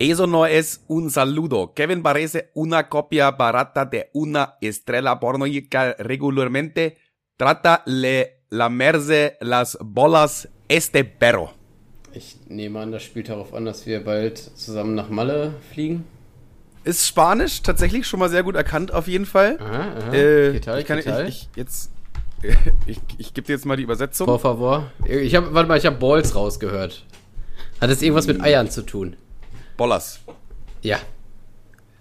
Eso no es un saludo. Kevin parece una copia barata de una estrella pornográfica regularmente. Trata le lamerse las bolas este perro. Ich nehme an, das spielt darauf an, dass wir bald zusammen nach Malle fliegen. Ist Spanisch tatsächlich schon mal sehr gut erkannt, auf jeden Fall. Aha, aha. Äh, ¿Qué tal, ich, kann, qué tal? ich, ich jetzt. Ich, ich gebe dir jetzt mal die Übersetzung. Por favor. Ich habe, warte mal, ich habe Balls rausgehört. Hat das irgendwas mit Eiern zu tun? Bollas. Ja.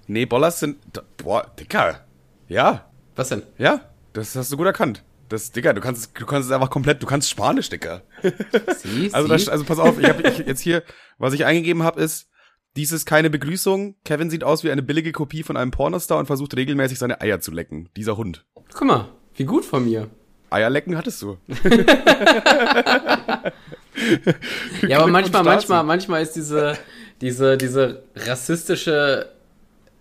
Nee, Bollas sind. Boah, Dicker. Ja, Was denn? ja, das hast du gut erkannt. Das, Digga, du kannst, es- du kannst es einfach komplett, du kannst Spanisch, Dicker. Sie, Also, das, also pass auf, ich habe jetzt hier, was ich eingegeben habe, ist, dies ist keine Begrüßung. Kevin sieht aus wie eine billige Kopie von einem Pornostar und versucht regelmäßig seine Eier zu lecken. Dieser Hund. Guck mal, wie gut von mir. Eierlecken hattest du. Ja, aber manchmal, manchmal, manchmal ist diese, diese, diese rassistische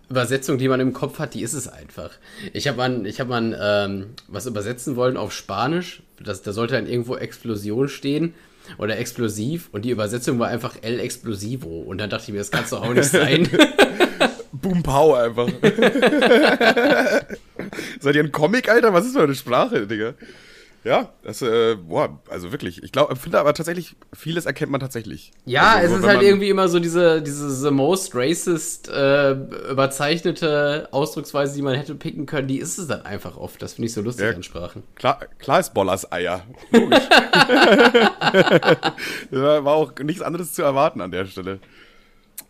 Übersetzung, die man im Kopf hat, die ist es einfach. Ich habe mal, ich habe mal ähm, was übersetzen wollen auf Spanisch. Das, da sollte dann irgendwo Explosion stehen oder explosiv und die Übersetzung war einfach El Explosivo. Und dann dachte ich mir, das kann doch auch nicht sein. Boom Pow einfach. Seid ihr ein Comic, Alter? Was ist für eine Sprache, Digga? Ja, das, äh, boah, also wirklich. Ich glaube, finde aber tatsächlich, vieles erkennt man tatsächlich. Ja, Also, es ist halt irgendwie immer so diese, diese the most racist äh, überzeichnete Ausdrucksweise, die man hätte picken können, die ist es dann einfach oft. Das finde ich so lustig Ja. an Sprachen. Klar, klar ist Bollers Eier. Logisch. war war auch nichts anderes zu erwarten an der Stelle.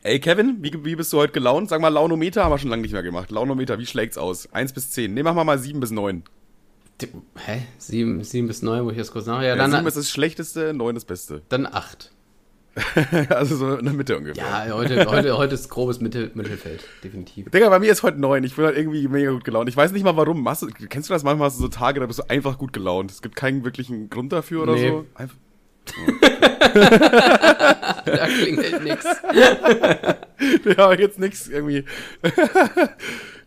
Ey, Kevin, wie, wie bist du heute gelaunt? Sag mal, Launometer haben wir schon lange nicht mehr gemacht. Launometer, wie schlägt's aus? Eins bis zehn. Ne, machen wir mal sieben bis neun. Hä? Sieben, sieben bis neun, wo ich das kurz nachher. Ja, Ja, dann, sieben ist das Schlechteste, neun das Beste. dann acht. also so in der Mitte ungefähr. Ja, heute, heute, heute ist grobes Mittel, Mittelfeld, definitiv. Digga, bei mir ist heute neun. Ich bin halt irgendwie mega gut gelaunt. Ich weiß nicht mal warum. Machst du, kennst du das manchmal? Hast du so Tage, da bist du einfach gut gelaunt. Es gibt keinen wirklichen Grund dafür oder Nee. so. Einfach, Da klingelt nix. ja, jetzt nix irgendwie. ja,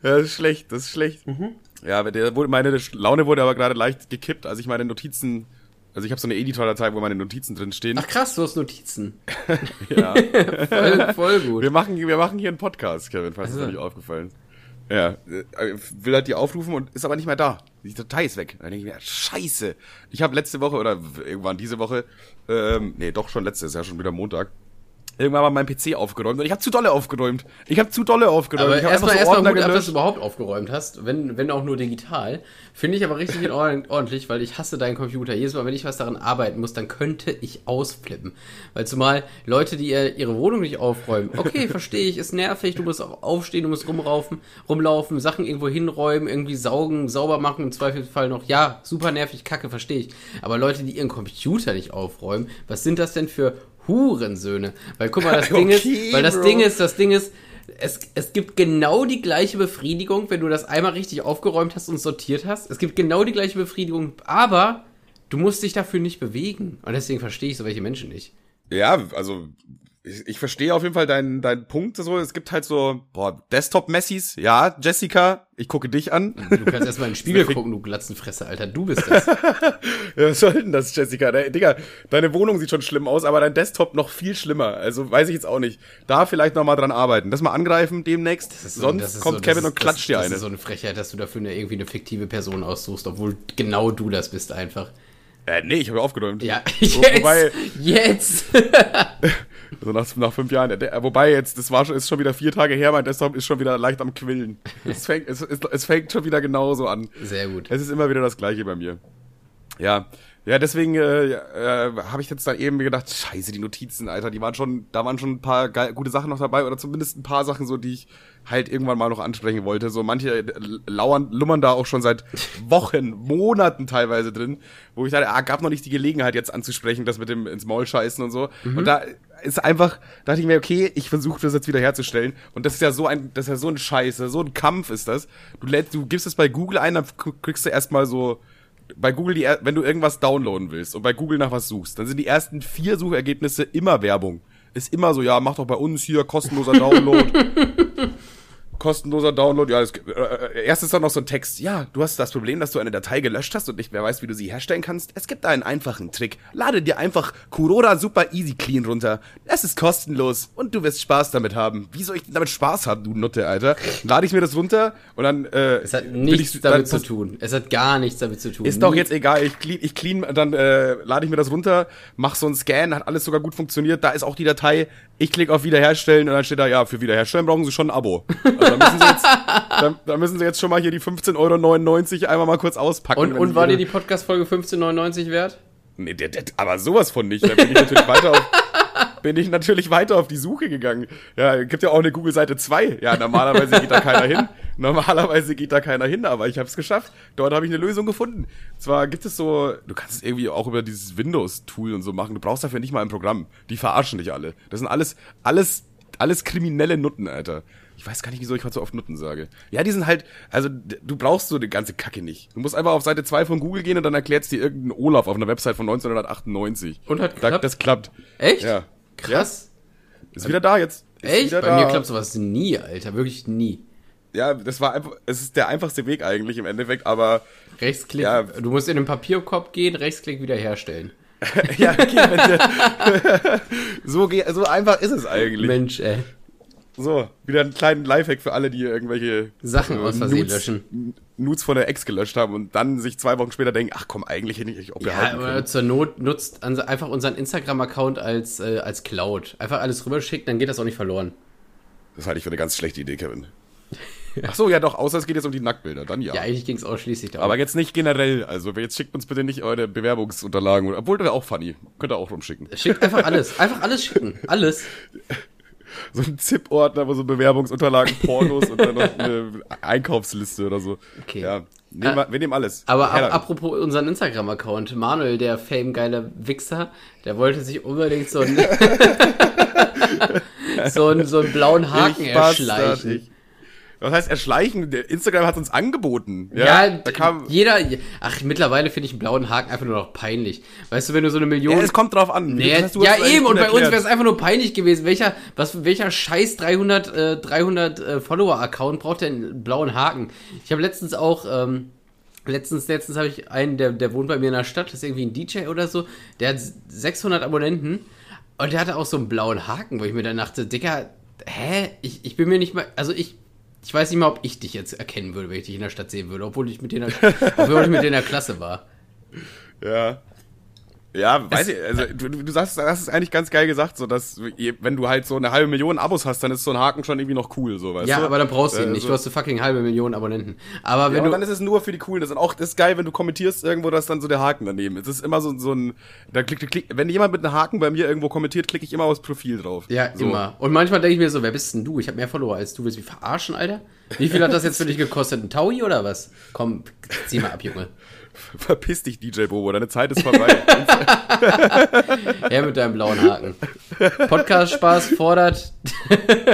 das ist schlecht, das ist schlecht. Mhm. Ja, der wurde, meine Laune wurde aber gerade leicht gekippt, als ich meine Notizen, also ich habe so eine Editor-Datei, wo meine Notizen drin stehen. Ach krass, du hast Notizen. ja. Voll, voll gut. Wir machen, wir machen hier einen Podcast, Kevin, falls es Also. noch nicht aufgefallen. Ja, äh, will halt die aufrufen und ist aber nicht mehr da. Die Datei ist weg. Dann denke ich mir, scheiße. Ich habe letzte Woche oder irgendwann diese Woche, ähm, nee, doch schon letzte, ist ja schon wieder Montag, irgendwann mal meinen PC aufgeräumt und ich habe zu dolle aufgeräumt. Ich habe zu dolle aufgeräumt. Aber erstmal erstmal Ordner gut, ab, dass du überhaupt aufgeräumt hast, wenn, wenn auch nur digital. Finde ich aber richtig ordentlich, weil ich hasse deinen Computer. Jedes Mal, wenn ich was daran arbeiten muss, dann könnte ich ausflippen. Weil zumal Leute, die ihr, ihre Wohnung nicht aufräumen, okay, verstehe ich, ist nervig, du musst auch aufstehen, du musst rumraufen, rumlaufen, Sachen irgendwo hinräumen, irgendwie saugen, sauber machen, im Zweifelsfall noch, ja, super nervig, kacke, verstehe ich. Aber Leute, die ihren Computer nicht aufräumen, was sind das denn für Hurensöhne? Weil guck mal, das Ding ist, Okay, weil das Bro. Ding ist, das Ding ist, es, es gibt genau die gleiche Befriedigung, wenn du das einmal richtig aufgeräumt hast und sortiert hast. Es gibt genau die gleiche Befriedigung, aber du musst dich dafür nicht bewegen. Und deswegen verstehe ich so welche Menschen nicht. Ja, also ich, ich verstehe auf jeden Fall deinen deinen Punkt so. Es gibt halt so boah, Desktop-Messis. Ja, Jessica, ich gucke dich an. Du kannst erstmal in den Spiegel gucken, du Glatzenfresse, Alter. Du bist das. Ja, was soll denn das, Jessica? De Digga, deine Wohnung sieht schon schlimm aus, aber dein Desktop noch viel schlimmer. Also weiß ich jetzt auch nicht. Da vielleicht noch mal dran arbeiten. Das mal angreifen demnächst. Das ist so- Sonst das ist kommt so- Kevin das und ist- klatscht das, dir das eine. ist so eine Frechheit, dass du dafür eine, irgendwie eine fiktive Person aussuchst, obwohl genau du das bist einfach. äh, nee, ich habe aufgeräumt. Ja, jetzt, wobei, jetzt. Also nach, nach fünf Jahren. Der, wobei jetzt, das war schon, ist schon wieder vier Tage her, mein Desktop ist schon wieder leicht am Quillen. Es fängt, es, es, es fängt schon wieder genauso an. Sehr gut. Es ist immer wieder das Gleiche bei mir. Ja, ja, deswegen äh, äh, habe ich jetzt dann eben mir gedacht, scheiße, die Notizen, Alter, die waren schon, da waren schon ein paar geil, gute Sachen noch dabei oder zumindest ein paar Sachen so, die ich halt irgendwann mal noch ansprechen wollte. So manche äh, lauern, lummern da auch schon seit Wochen, Monaten teilweise drin, wo ich dachte, ah, gab noch nicht die Gelegenheit jetzt anzusprechen, das mit dem ins Maul scheißen und so. Und da ist einfach, dachte ich mir, okay, ich versuche das jetzt wieder herzustellen. Und das ist ja so ein, das ist ja so ein Scheiß, so ein Kampf ist das. Du lädst, du gibst es bei Google ein, dann kriegst du erstmal so bei Google, die, wenn du irgendwas downloaden willst und bei Google nach was suchst, dann sind die ersten vier Suchergebnisse immer Werbung. Ist immer so, ja, mach doch bei uns hier kostenloser Download. kostenloser Download. Ja, das, äh, äh, erst ist dann noch so ein Text. Ja, du hast das Problem, dass du eine Datei gelöscht hast und nicht mehr weißt, wie du sie herstellen kannst. Es gibt einen einfachen Trick. Lade dir einfach Kuroda Super Easy Clean runter. Es ist kostenlos und du wirst Spaß damit haben. Wie soll ich denn damit Spaß haben, du Nutte, Alter? Lade ich mir das runter und dann. Äh, Es hat nichts ich- damit zu tun. Es hat gar nichts damit zu tun. Ist doch jetzt egal, ich clean, ich clean, dann äh, lade ich mir das runter, mach so einen Scan, hat alles sogar gut funktioniert, da ist auch die Datei, ich klicke auf Wiederherstellen und dann steht da, ja, für Wiederherstellen brauchen Sie schon ein Abo. Also da müssen Sie jetzt, da, da müssen Sie jetzt schon mal hier die 15,99 Euro einmal mal kurz auspacken. Und, und war dir die Podcast-Folge 1599 wert? Nee, der, der, aber sowas von nicht, da bin ich natürlich weiter auf, bin ich natürlich weiter auf die Suche gegangen. Ja, gibt ja auch eine Google-Seite 2. Ja, normalerweise geht da keiner hin. Normalerweise geht da keiner hin, aber ich habe es geschafft. Dort habe ich eine Lösung gefunden. Zwar gibt es so, du kannst es irgendwie auch über dieses Windows-Tool und so machen. Du brauchst dafür nicht mal ein Programm. Die verarschen dich alle. Das sind alles, alles, alles kriminelle Nutten, Alter. Ich weiß gar nicht, wieso ich heute so oft Nutten sage. Ja, die sind halt, also du brauchst so die ganze Kacke nicht. Du musst einfach auf Seite 2 von Google gehen und dann erklärt dir irgendein Olaf auf einer Website von 1998. Und hat Da, geklappt? das klappt. Echt? Ja. Krass. Ist wieder da jetzt. Ist Echt? Bei da. mir klappt sowas nie, Alter. Wirklich nie. Ja, das war einfach, es ist der einfachste Weg eigentlich im Endeffekt, aber Rechtsklick. Ja. Du musst in den Papierkorb gehen, Rechtsklick wiederherstellen. ja, okay, wenn so, so einfach ist es eigentlich. Mensch, ey. So, wieder einen kleinen Lifehack für alle, die irgendwelche Sachen aus Versehen Nudes, löschen. Nudes von der Ex gelöscht haben und dann sich zwei Wochen später denken, ach komm, eigentlich hätte ich auch Ja, behalten oder können. zur Not nutzt einfach unseren Instagram-Account als, äh, als Cloud. Einfach alles rüberschicken, dann geht das auch nicht verloren. Das halte ich für eine ganz schlechte Idee, Kevin. Ach so, ja doch, außer es geht jetzt um die Nacktbilder, dann ja. Ja, eigentlich ging es ausschließlich darum. Aber jetzt nicht generell, also jetzt schickt uns bitte nicht eure Bewerbungsunterlagen, obwohl das wäre auch funny. Könnt ihr auch rumschicken. Schickt einfach alles. Einfach alles schicken. Alles. so ein ZIP-Ordner, wo so Bewerbungsunterlagen, Pornos und dann noch eine Einkaufsliste oder so. Okay. Ja, nehmen wir, wir nehmen alles. Aber ab, apropos unseren Instagram-Account, Manuel, der famegeile Wichser, der wollte sich unbedingt so einen, so einen, so einen blauen Haken Ich erschleichen. Was heißt erschleichen? Instagram hat uns angeboten. Ja, Ja, da kam. jeder. Ach, mittlerweile finde ich einen blauen Haken einfach nur noch peinlich. Weißt du, wenn du so eine Million. Ja, es kommt drauf an. Nee, Das ja, eben, und bei uns wäre es einfach nur peinlich gewesen. Welcher, was, welcher scheiß 300, äh, 300 äh, Follower-Account braucht denn einen blauen Haken? Ich habe letztens auch, ähm, letztens, letztens habe ich einen, der, der wohnt bei mir in der Stadt, das ist irgendwie ein DJ oder so, der hat 600 Abonnenten und der hatte auch so einen blauen Haken, wo ich mir dann dachte, Dicker, hä? Ich, ich bin mir nicht mal, also ich, ich weiß nicht mal, ob ich dich jetzt erkennen würde, wenn ich dich in der Stadt sehen würde, obwohl ich mit denen in der Klasse war. Ja. Ja, weiß ich, also du, du du sagst, das ist eigentlich ganz geil gesagt, so dass wenn du halt so eine halbe Million Abos hast, dann ist so ein Haken schon irgendwie noch cool, so weißt Ja, du? aber dann brauchst du ihn Äh, nicht. so- Du hast eine fucking halbe Million Abonnenten. Aber Ja, wenn und dann du. ist es nur für die coolen. Das ist auch das ist geil, wenn du kommentierst irgendwo, dass dann so der Haken daneben. ist. Es ist immer so, so ein. Da klick, klick, wenn jemand mit einem Haken bei mir irgendwo kommentiert, klicke ich immer aufs Profil drauf. Ja, so. immer. Und manchmal denke ich mir so, wer bist denn du? Ich habe mehr Follower als du. Willst du mich verarschen, Alter? Wie viel hat das jetzt für dich gekostet? Ein Taui oder was? Komm, zieh mal ab, Junge. Verpiss dich, DJ Bobo, deine Zeit ist vorbei. Her mit deinem blauen Haken. Podcast-Spaß fordert.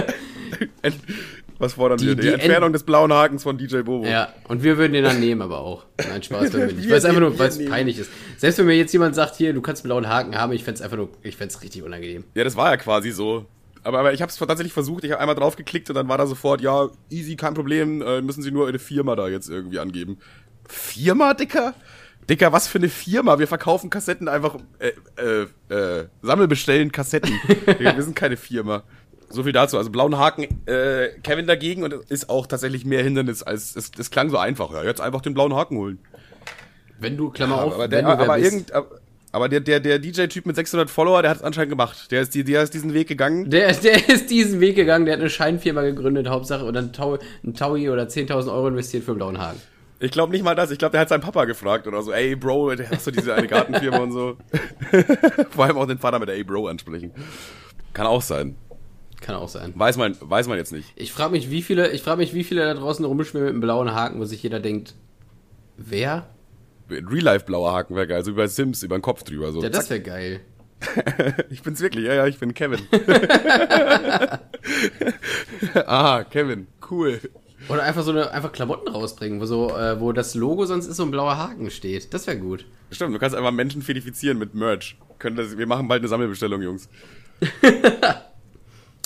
Was fordern Die- wir? Die, die Entfernung des blauen Hakens von DJ Bobo. Ja, und wir würden den dann nehmen, aber auch. Nein, Spaß wir nicht. Weil es einfach nur, weil es peinlich ist. Selbst wenn mir jetzt jemand sagt, hier, du kannst einen blauen Haken haben, ich fände es einfach nur, ich fände es richtig unangenehm. Ja, das war ja quasi so. Aber, aber ich habe es tatsächlich versucht, ich habe einmal drauf geklickt und dann war da sofort, ja, easy, kein Problem, äh, müssen Sie nur eine Firma da jetzt irgendwie angeben. Firma, Dicker? Dicker, was für eine Firma? Wir verkaufen Kassetten einfach, äh, äh, äh, sammelbestellen Kassetten. Wir sind keine Firma. So viel dazu. Also blauen Haken, äh, Kevin dagegen und ist auch tatsächlich mehr Hindernis als, es, es klang so einfach. Ja, jetzt einfach den blauen Haken holen. Wenn du, Klammer auf, aber der, aber, bist. irgend, aber der, der, der DJ-Typ mit 600 Follower, der hat es anscheinend gemacht. Der ist, die, der ist diesen Weg gegangen. Der, der ist diesen Weg gegangen, der hat eine Scheinfirma gegründet, Hauptsache, und dann ein Taui oder 10.000 Euro investiert für einen blauen Haken. Ich glaube nicht mal das. Ich glaube, der hat seinen Papa gefragt oder so. Ey, Bro, der hast du diese eine Gartenfirma und so. Vor allem auch den Vater mit Ey, Bro ansprechen. Kann auch sein. Kann auch sein. Weiß man, weiß man jetzt nicht. Ich frage mich, wie viele, ich frage mich, wie viele da draußen rumschwimmen mit einem blauen Haken, wo sich jeder denkt, wer? Real Life blauer Haken wäre geil. So wie bei Sims über den Kopf drüber. So. Ja, das wäre geil. Ich bin's wirklich. Ja, ja, ich bin Kevin. Aha, Kevin. Cool. Oder einfach so eine, einfach Klamotten rausbringen, wo so, äh, wo das Logo sonst ist so ein blauer Haken steht. Das wäre gut. Stimmt, du kannst einfach Menschen fedifizieren mit Merch. Können das, wir machen bald eine Sammelbestellung, Jungs.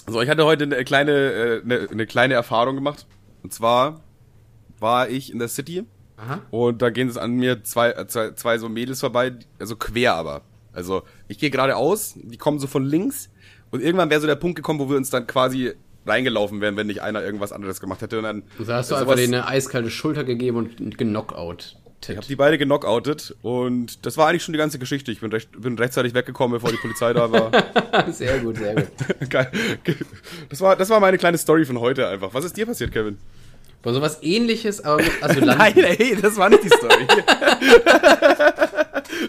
so, ich hatte heute eine kleine, äh, eine, eine kleine Erfahrung gemacht. Und zwar war ich in der City Aha. und da gehen es an mir zwei, äh, zwei, zwei so Mädels vorbei, also quer aber. Also ich gehe geradeaus, die kommen so von links und irgendwann wäre so der Punkt gekommen, wo wir uns dann quasi reingelaufen wären, wenn nicht einer irgendwas anderes gemacht hätte. Und dann Und da hast du einfach denen eine eiskalte Schulter gegeben und genockout. Ich habe die beide genockoutet und das war eigentlich schon die ganze Geschichte. Ich bin, recht, bin rechtzeitig weggekommen, bevor die Polizei da war. Sehr gut, sehr gut. Geil. Das war, das war meine kleine Story von heute einfach. Was ist dir passiert, Kevin? War sowas ähnliches, aber mit Asylanten. Nein, ey, das war nicht die Story.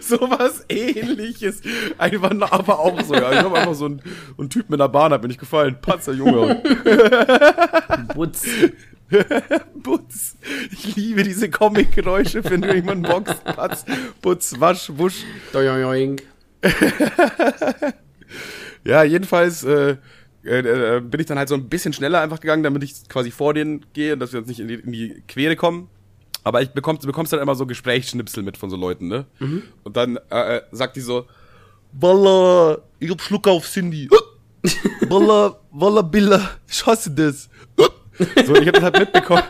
Sowas ähnliches. Einfach, aber auch so, ja. Ich habe einfach so einen, so einen Typ mit einer Bahn, hat mir nicht gefallen. Patzer, Junge. Butz. Butz. Ich liebe diese Comic-Geräusche, wenn du jemanden boxt. Patz, Butz, Wasch, Wusch. Doing. Ja, jedenfalls äh, äh, äh, bin ich dann halt so ein bisschen schneller einfach gegangen, damit ich quasi vor denen gehe und dass wir uns nicht in die, in die Quere kommen. Aber ich bekommst, du bekommst dann immer so Gesprächsschnipsel mit von so Leuten, ne? Und dann äh, äh, sagt die so, Walla, ich hab Schluck auf Cindy. Walla, Walla Billa, ich hasse das. So, ich hab das halt mitbekommen.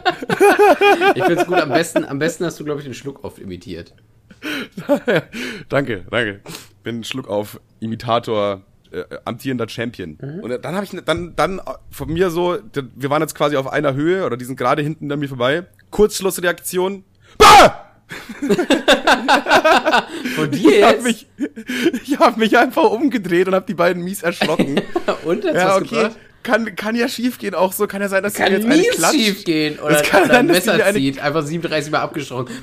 Ich find's gut, am besten, am besten hast du, glaube ich, den Schluck oft imitiert. danke, danke. Bin ein Schluck auf Imitator, äh, amtierender Champion. Und dann habe ich dann dann von mir so, wir waren jetzt quasi auf einer Höhe oder die sind gerade hinten an mir vorbei. Kurzschlussreaktion. Bah! Von dir Ich habe jetzt? mich, ich hab mich einfach umgedreht und habe die beiden mies erschrocken. Und jetzt ja, was okay. gebracht? Kann, kann ja schief gehen auch so. Kann ja sein, dass Kann sie mir jetzt eine klatscht. schief gehen. Oder, Das kann oder sein, ein Messer eine- zieht. Einfach 37 Mal abgestochen.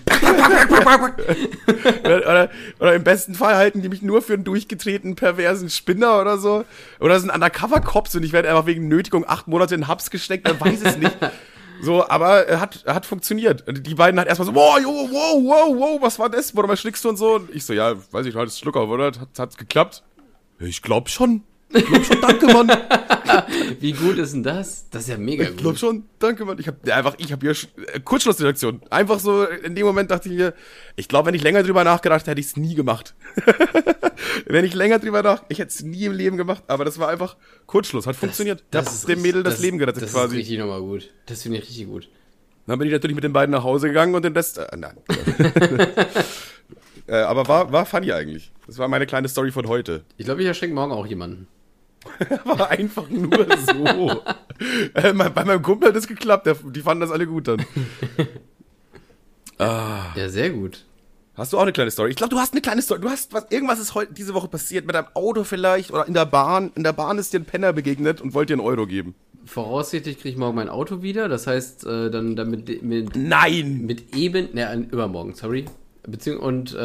Oder, oder, oder im besten Fall halten die mich nur für einen durchgetretenen, perversen Spinner oder so. Oder sind Undercover-Cops und ich werde einfach wegen Nötigung acht Monate in Hubs gesteckt, man weiß es nicht. So, aber er hat, er hat funktioniert. Und Die beiden hat erstmal so, wow, jo, wow, wow, wow, was war das? Warum erschrickst du und so? Und ich so, ja, weiß ich, du hattest Schluck auf, oder? Hat, hat's geklappt? Ich glaub schon. Ich glaub schon, danke, Mann. Wie gut ist denn das? Das ist ja mega Ich glaub gut. schon, danke, Mann. Ich hab ja, einfach, ich hab hier äh, Kurzschlussreaktion. Einfach so, in dem Moment dachte ich mir, ich glaube, wenn ich länger drüber nachgedacht hätte, hätte ich es nie gemacht. wenn ich länger drüber nach, ich hätte es nie im Leben gemacht, aber das war einfach Kurzschluss, hat funktioniert. Das ist dem Mädel das, das- Leben gerettet Das quasi. ist richtig nochmal gut. Das finde ich richtig gut. Dann bin ich natürlich mit den beiden nach Hause gegangen und den Rest, äh, nein. äh, aber war, war funny eigentlich. Das war meine kleine Story von heute. Ich glaube, ich erschrecke morgen auch jemanden. War einfach nur so. äh, bei meinem Kumpel hat das geklappt, der, die fanden das alle gut dann. Ja, sehr gut. Hast du auch eine kleine Story? Ich glaube, du hast eine kleine Story. Du hast was, irgendwas ist heute diese Woche passiert mit deinem Auto vielleicht oder in der Bahn. In der Bahn ist dir ein Penner begegnet und wollte dir einen Euro geben. Voraussichtlich kriege ich morgen mein Auto wieder. Das heißt, äh, dann damit mit, Nein! mit eben, ne, übermorgen, sorry. Beziehung und äh,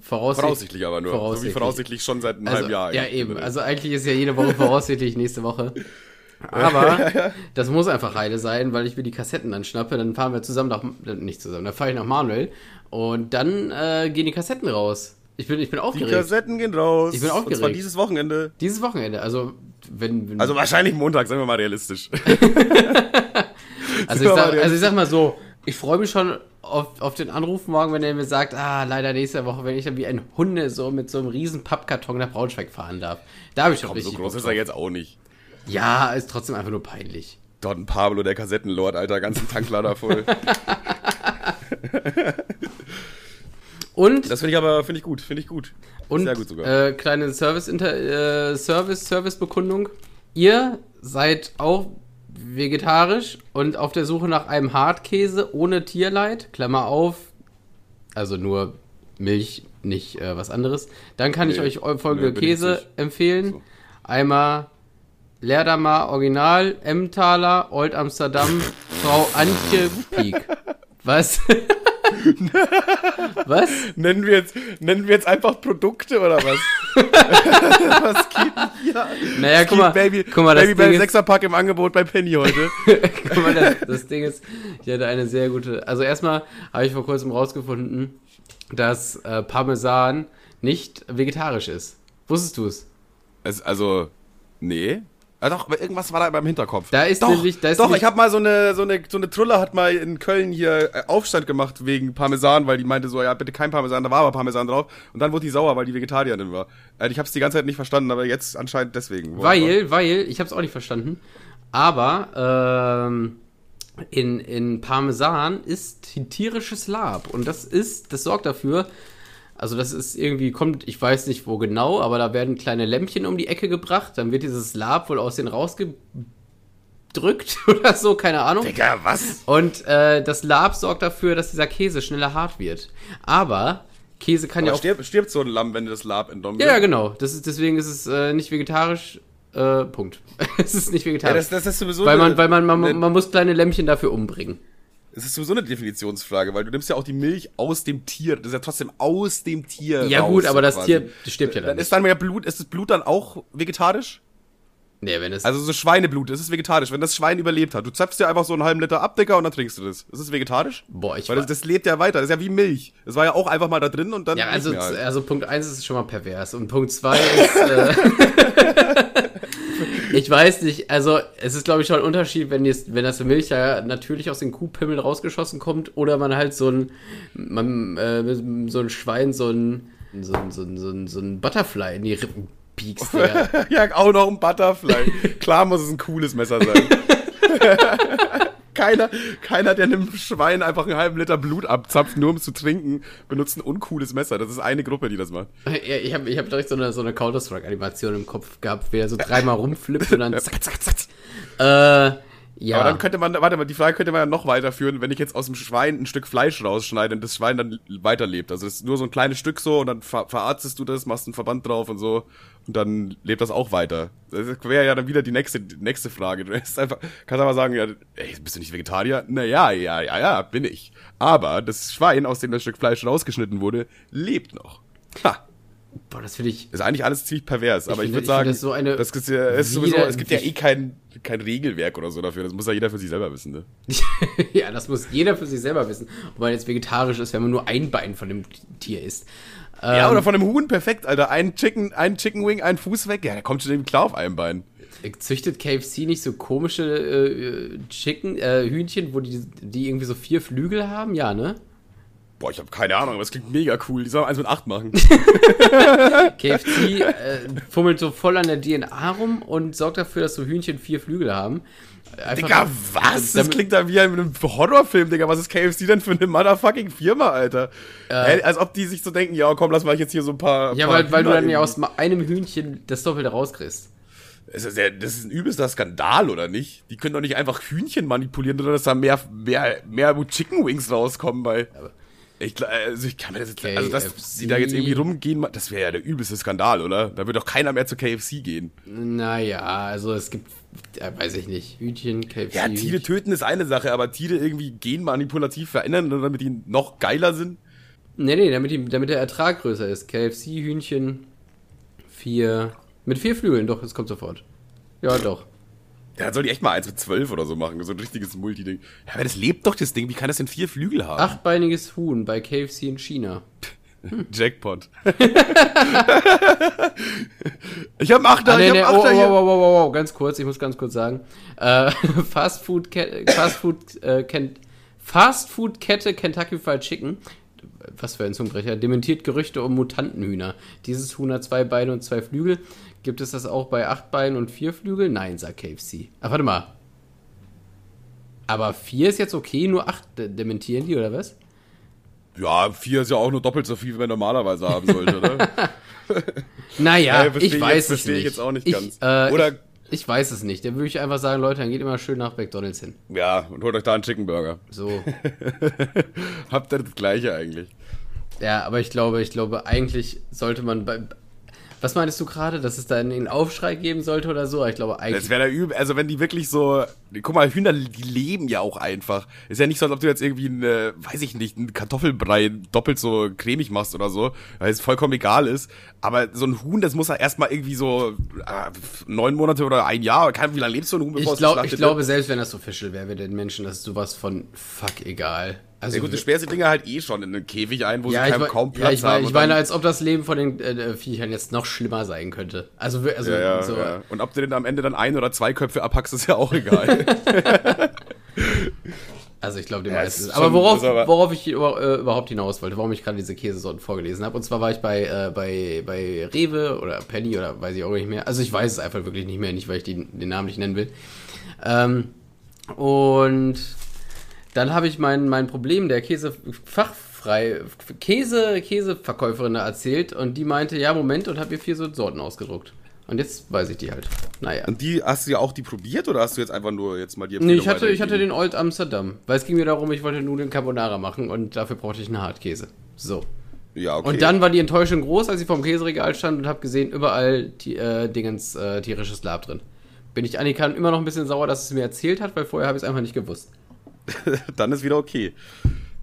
voraussichtlich, Voraussichtlich aber nur. So wie Voraussichtlich. voraussichtlich schon seit einem Also, halben Jahr. ja, eben. Also eigentlich ist ja jede Woche voraussichtlich nächste Woche. Aber das muss einfach Heide sein, weil ich mir die Kassetten dann schnappe. Dann fahren wir zusammen nach, äh, nicht zusammen, dann fahre ich nach Manuel und dann äh, gehen die Kassetten raus. Ich bin, ich bin Die aufgeregt. Kassetten gehen raus. Ich bin Und zwar aufgeregt. dieses Wochenende. Dieses Wochenende, also wenn, wenn Also wahrscheinlich Montag, sagen wir mal realistisch. Also ich, sag, also ich sag mal so, ich freue mich schon auf, auf den Anruf morgen, wenn er mir sagt, ah, leider nächste Woche, wenn ich dann wie ein Hunde so mit so einem riesen Pappkarton nach Braunschweig fahren darf. Da habe ich schon Komm, so richtig groß ist er jetzt auch nicht. Ja, ist trotzdem einfach nur peinlich. Don Pablo, der Kassettenlord, Alter, ganzen Tanklader voll. Und, Das finde ich aber, finde ich gut, finde ich gut. und Sehr gut sogar. Äh, kleine Service, äh, Service, Servicebekundung. Ihr seid auch vegetarisch und auf der Suche nach einem Hartkäse ohne Tierleid, Klammer auf, also nur Milch, nicht äh, was anderes. Dann kann ich Nee, euch folgende nee, ich Käse empfehlen. So. Einmal Leerdammer Original, Emmentaler, Old Amsterdam, Frau Antje Pieck. Was? was? Nennen wir jetzt, nennen wir jetzt einfach Produkte oder was? was geht hier? Naja, guck mal, Baby, guck mal, das Baby ist- Sechserpack im Angebot bei Penny heute. Guck mal, das, das Ding ist, ich hatte eine sehr gute. Also erstmal habe ich vor kurzem rausgefunden, dass äh, Parmesan nicht vegetarisch ist. Wusstest du? Es, also, nee. Ah, doch, aber irgendwas war da beim Hinterkopf. Da ist doch, nämlich- da ist doch, ich habe mal so eine, so eine, so eine Trulle hat mal in Köln hier äh, Aufstand gemacht wegen Parmesan, weil die meinte so, ja, bitte kein Parmesan, da war aber Parmesan drauf. Und dann wurde die sauer, weil die Vegetarierin war. Äh, ich habe es die ganze Zeit nicht verstanden, aber jetzt anscheinend deswegen. Weil, weil, ich habe es auch nicht verstanden. Aber ähm, in, in Parmesan ist tierisches Lab. Und das ist, das sorgt dafür, also das ist irgendwie, kommt, ich weiß nicht wo genau, aber da werden kleine Lämpchen um die Ecke gebracht, dann wird dieses Lab wohl aus denen rausgedrückt oder so, keine Ahnung. Digga, was? Und äh, das Lab sorgt dafür, dass dieser Käse schneller hart wird. Aber Käse kann ja Aber auch. stirbt, stirbt so ein Lamm, wenn das Lab entnommen Ja, ja, wird? genau. Das ist, deswegen ist es äh, nicht vegetarisch. Äh, Punkt. es ist nicht Ja, vegetarisch. das, das ist sowieso weil man, weil man, man, man muss kleine Lämpchen dafür umbringen. Es ist sowieso eine Definitionsfrage, weil du nimmst ja auch die Milch aus dem Tier. Das ist ja trotzdem aus dem Tier. Ja, raus, gut, aber das quasi. Tier stirbt ja dann Dann nicht. ist dann mehr Blut, ist das Blut dann auch vegetarisch? Nee, wenn es. Also so Schweineblut, das ist vegetarisch. Wenn das Schwein überlebt hat, du zapfst dir einfach so einen halben Liter ab, Dicker, und dann trinkst du das. Ist das vegetarisch? boah, ich Weil das, das lebt ja weiter. Das ist ja wie Milch. Das war ja auch einfach mal da drin und dann Ja, also, halt. also Punkt 1 ist schon mal pervers. Und Punkt 2 ist. Äh, ich weiß nicht, also es ist, glaube ich, schon ein Unterschied, wenn, jetzt, wenn das Milch ja natürlich aus den Kuhpimmeln rausgeschossen kommt oder man halt so ein, man, äh, so ein Schwein, so ein, so ein, so ein, so ein, so ein Butterfly in die Rippen piekst. Ja, auch noch ein Butterfly. Klar muss es ein cooles Messer sein. keiner, keiner, der einem Schwein einfach einen halben Liter Blut abzapft, nur um es zu trinken, benutzt ein uncooles Messer. Das ist eine Gruppe, die das macht. Ja, ich habe ich hab direkt so eine, so eine Counter-Strike-Animation im Kopf gehabt, wie er so dreimal rumflippt und dann zack, zack, zack. Äh, ja. Aber dann könnte man, warte mal, die Frage könnte man ja noch weiterführen, wenn ich jetzt aus dem Schwein ein Stück Fleisch rausschneide und das Schwein dann weiterlebt. Also das ist nur so ein kleines Stück so und dann ver verarztest du das, machst einen Verband drauf und so und dann lebt das auch weiter. Das wäre ja dann wieder die nächste, die nächste Frage. Du hast einfach, kannst aber sagen, ja, ey, bist du nicht Vegetarier? Naja, ja, ja, ja, bin ich. Aber das Schwein, aus dem das Stück Fleisch rausgeschnitten wurde, lebt noch. Ha. Boah, das finde ich. Ist eigentlich alles ziemlich pervers, aber ich, würde ich sagen, das so eine das ist ja, es, ist sowieso, es gibt ja eh kein, kein Regelwerk oder so dafür. Das muss ja jeder für sich selber wissen, ne? ja, das muss jeder für sich selber wissen. Ob man jetzt vegetarisch ist, wenn man nur ein Bein von dem Tier isst. Ja, Ähm, oder von einem Huhn, perfekt, Alter. Ein Chicken, ein Chicken Wing, ein Fuß weg. Ja, der kommt schon eben klar auf einem Bein. Züchtet KFC nicht so komische äh, Chicken, äh, Hühnchen, wo die, die irgendwie so vier Flügel haben? Ja, ne? Boah, ich habe keine Ahnung, aber es klingt mega cool. Die sollen eins mit acht machen. KFC äh, fummelt so voll an der DNA rum und sorgt dafür, dass so Hühnchen vier Flügel haben. Einfach- Digga, was? Das klingt da wie ein einem Horrorfilm, Digga. Was ist KFC denn für eine motherfucking Firma, Alter? Hä, als ob die sich so denken, ja, komm, lass mal jetzt hier so ein paar. Ja, paar weil, weil du dann ja aus einem Hühnchen das Doppelte rauskriegst. Das ist, ja, das ist ein übelster Skandal, oder nicht? Die können doch nicht einfach Hühnchen manipulieren, sondern dass da mehr, mehr, mehr Chicken Wings rauskommen bei. Ich, also ich kann mir das jetzt, also dass die da jetzt irgendwie rumgehen, das wäre ja der übelste Skandal, oder? Da wird doch keiner mehr zu KFC gehen. Naja, also es gibt, äh, weiß ich nicht, Hühnchen, KFC. Ja, Tiere Hühnchen. töten ist eine Sache, aber Tiere irgendwie genmanipulativ verändern, damit die noch geiler sind. Nee, nee, damit, die, damit der Ertrag größer ist. KFC, Hühnchen, vier. Mit vier Flügeln, doch, es kommt sofort. Ja, doch. Ja, dann soll die echt mal eins mit zwölf oder so machen, so ein richtiges Multiding. Ja, aber das lebt doch, das Ding. Wie kann das denn vier Flügel haben? Achtbeiniges Huhn bei KFC in China. Jackpot. ich hab Achter, Ah, nee, ich hab nee, oh, Achter oh, hier. oh, oh, oh, oh, ganz kurz, ich muss ganz kurz sagen. Äh, Fast Food, Fast Food, äh, Ken Fast Food Kette Kentucky Fried Chicken. Was für ein Zungenbrecher. Dementiert Gerüchte um Mutantenhühner. Dieses Huhn hat zwei Beine und zwei Flügel. Gibt es das auch bei acht Beinen und vier Flügeln? Nein, sagt KFC. Ach, warte mal. Aber vier ist jetzt okay, nur acht de- dementieren die, oder was? Ja, vier ist ja auch nur doppelt so viel, wie man normalerweise haben sollte, oder? Naja, Ja, versteh ich weiß jetzt- es nicht. ich jetzt auch nicht ich, ganz. Äh, Oder- ich, ich weiß es nicht. Dann würde ich einfach sagen, Leute, dann geht immer schön nach McDonalds hin. ja, und holt euch da einen Chicken Burger. So. Habt ihr das gleiche eigentlich? Ja, aber ich glaube, ich glaube, eigentlich sollte man bei. Was meinst du gerade, dass es da einen Aufschrei geben sollte oder so? Ich glaube eigentlich. Das wäre der übel, also wenn die wirklich so, guck mal, Hühner, die leben ja auch einfach. Ist ja nicht so, als ob du jetzt irgendwie ein, äh, weiß ich nicht, einen Kartoffelbrei doppelt so cremig machst oder so, weil es vollkommen egal ist. Aber so ein Huhn, das muss ja erstmal irgendwie so äh, neun Monate oder ein Jahr, wie lange lebst du ein Huhn, bevor ich, glaub, ich glaube, selbst wenn das official wäre, wäre den Menschen das sowas von fuck egal. Also, Ja gut, du sperrst die Dinger halt eh schon in einen Käfig ein, wo ja, sie ich, keinem, kaum ja, Platz ich, meine, haben. ich meine, als ob das Leben von den äh, Viechern jetzt noch schlimmer sein könnte. Also, also ja, ja, so, ja. Und ob du denn am Ende dann ein oder zwei Köpfe abhackst, ist ja auch egal. Also ich glaube, die Ja, meisten. Aber worauf, worauf ich äh, überhaupt hinaus wollte, warum ich gerade diese Käsesorten vorgelesen habe. Und zwar war ich bei, äh, bei, bei Rewe oder Penny oder weiß ich auch nicht mehr. Also ich weiß es einfach wirklich nicht mehr, nicht weil ich die, den Namen nicht nennen will. Ähm, und dann habe ich mein, mein Problem der Käsefachfrei, Käse, Käseverkäuferin erzählt und die meinte, ja, Moment, und habe ihr vier so Sorten ausgedruckt. Und jetzt weiß ich die halt. Naja. Und die, hast du ja auch die probiert oder hast du jetzt einfach nur jetzt mal die Nee, ich hatte, ich hatte den Old Amsterdam. Weil es ging mir darum, ich wollte Nudeln Carbonara machen und dafür brauchte ich einen Hartkäse. So. Ja, okay. Und dann war die Enttäuschung groß, als ich vorm Käseregal stand und habe gesehen, überall die, äh, Dingens äh, tierisches Lab drin. Bin ich Annika immer noch ein bisschen sauer, dass es mir erzählt hat, weil vorher habe ich es einfach nicht gewusst. dann ist wieder okay.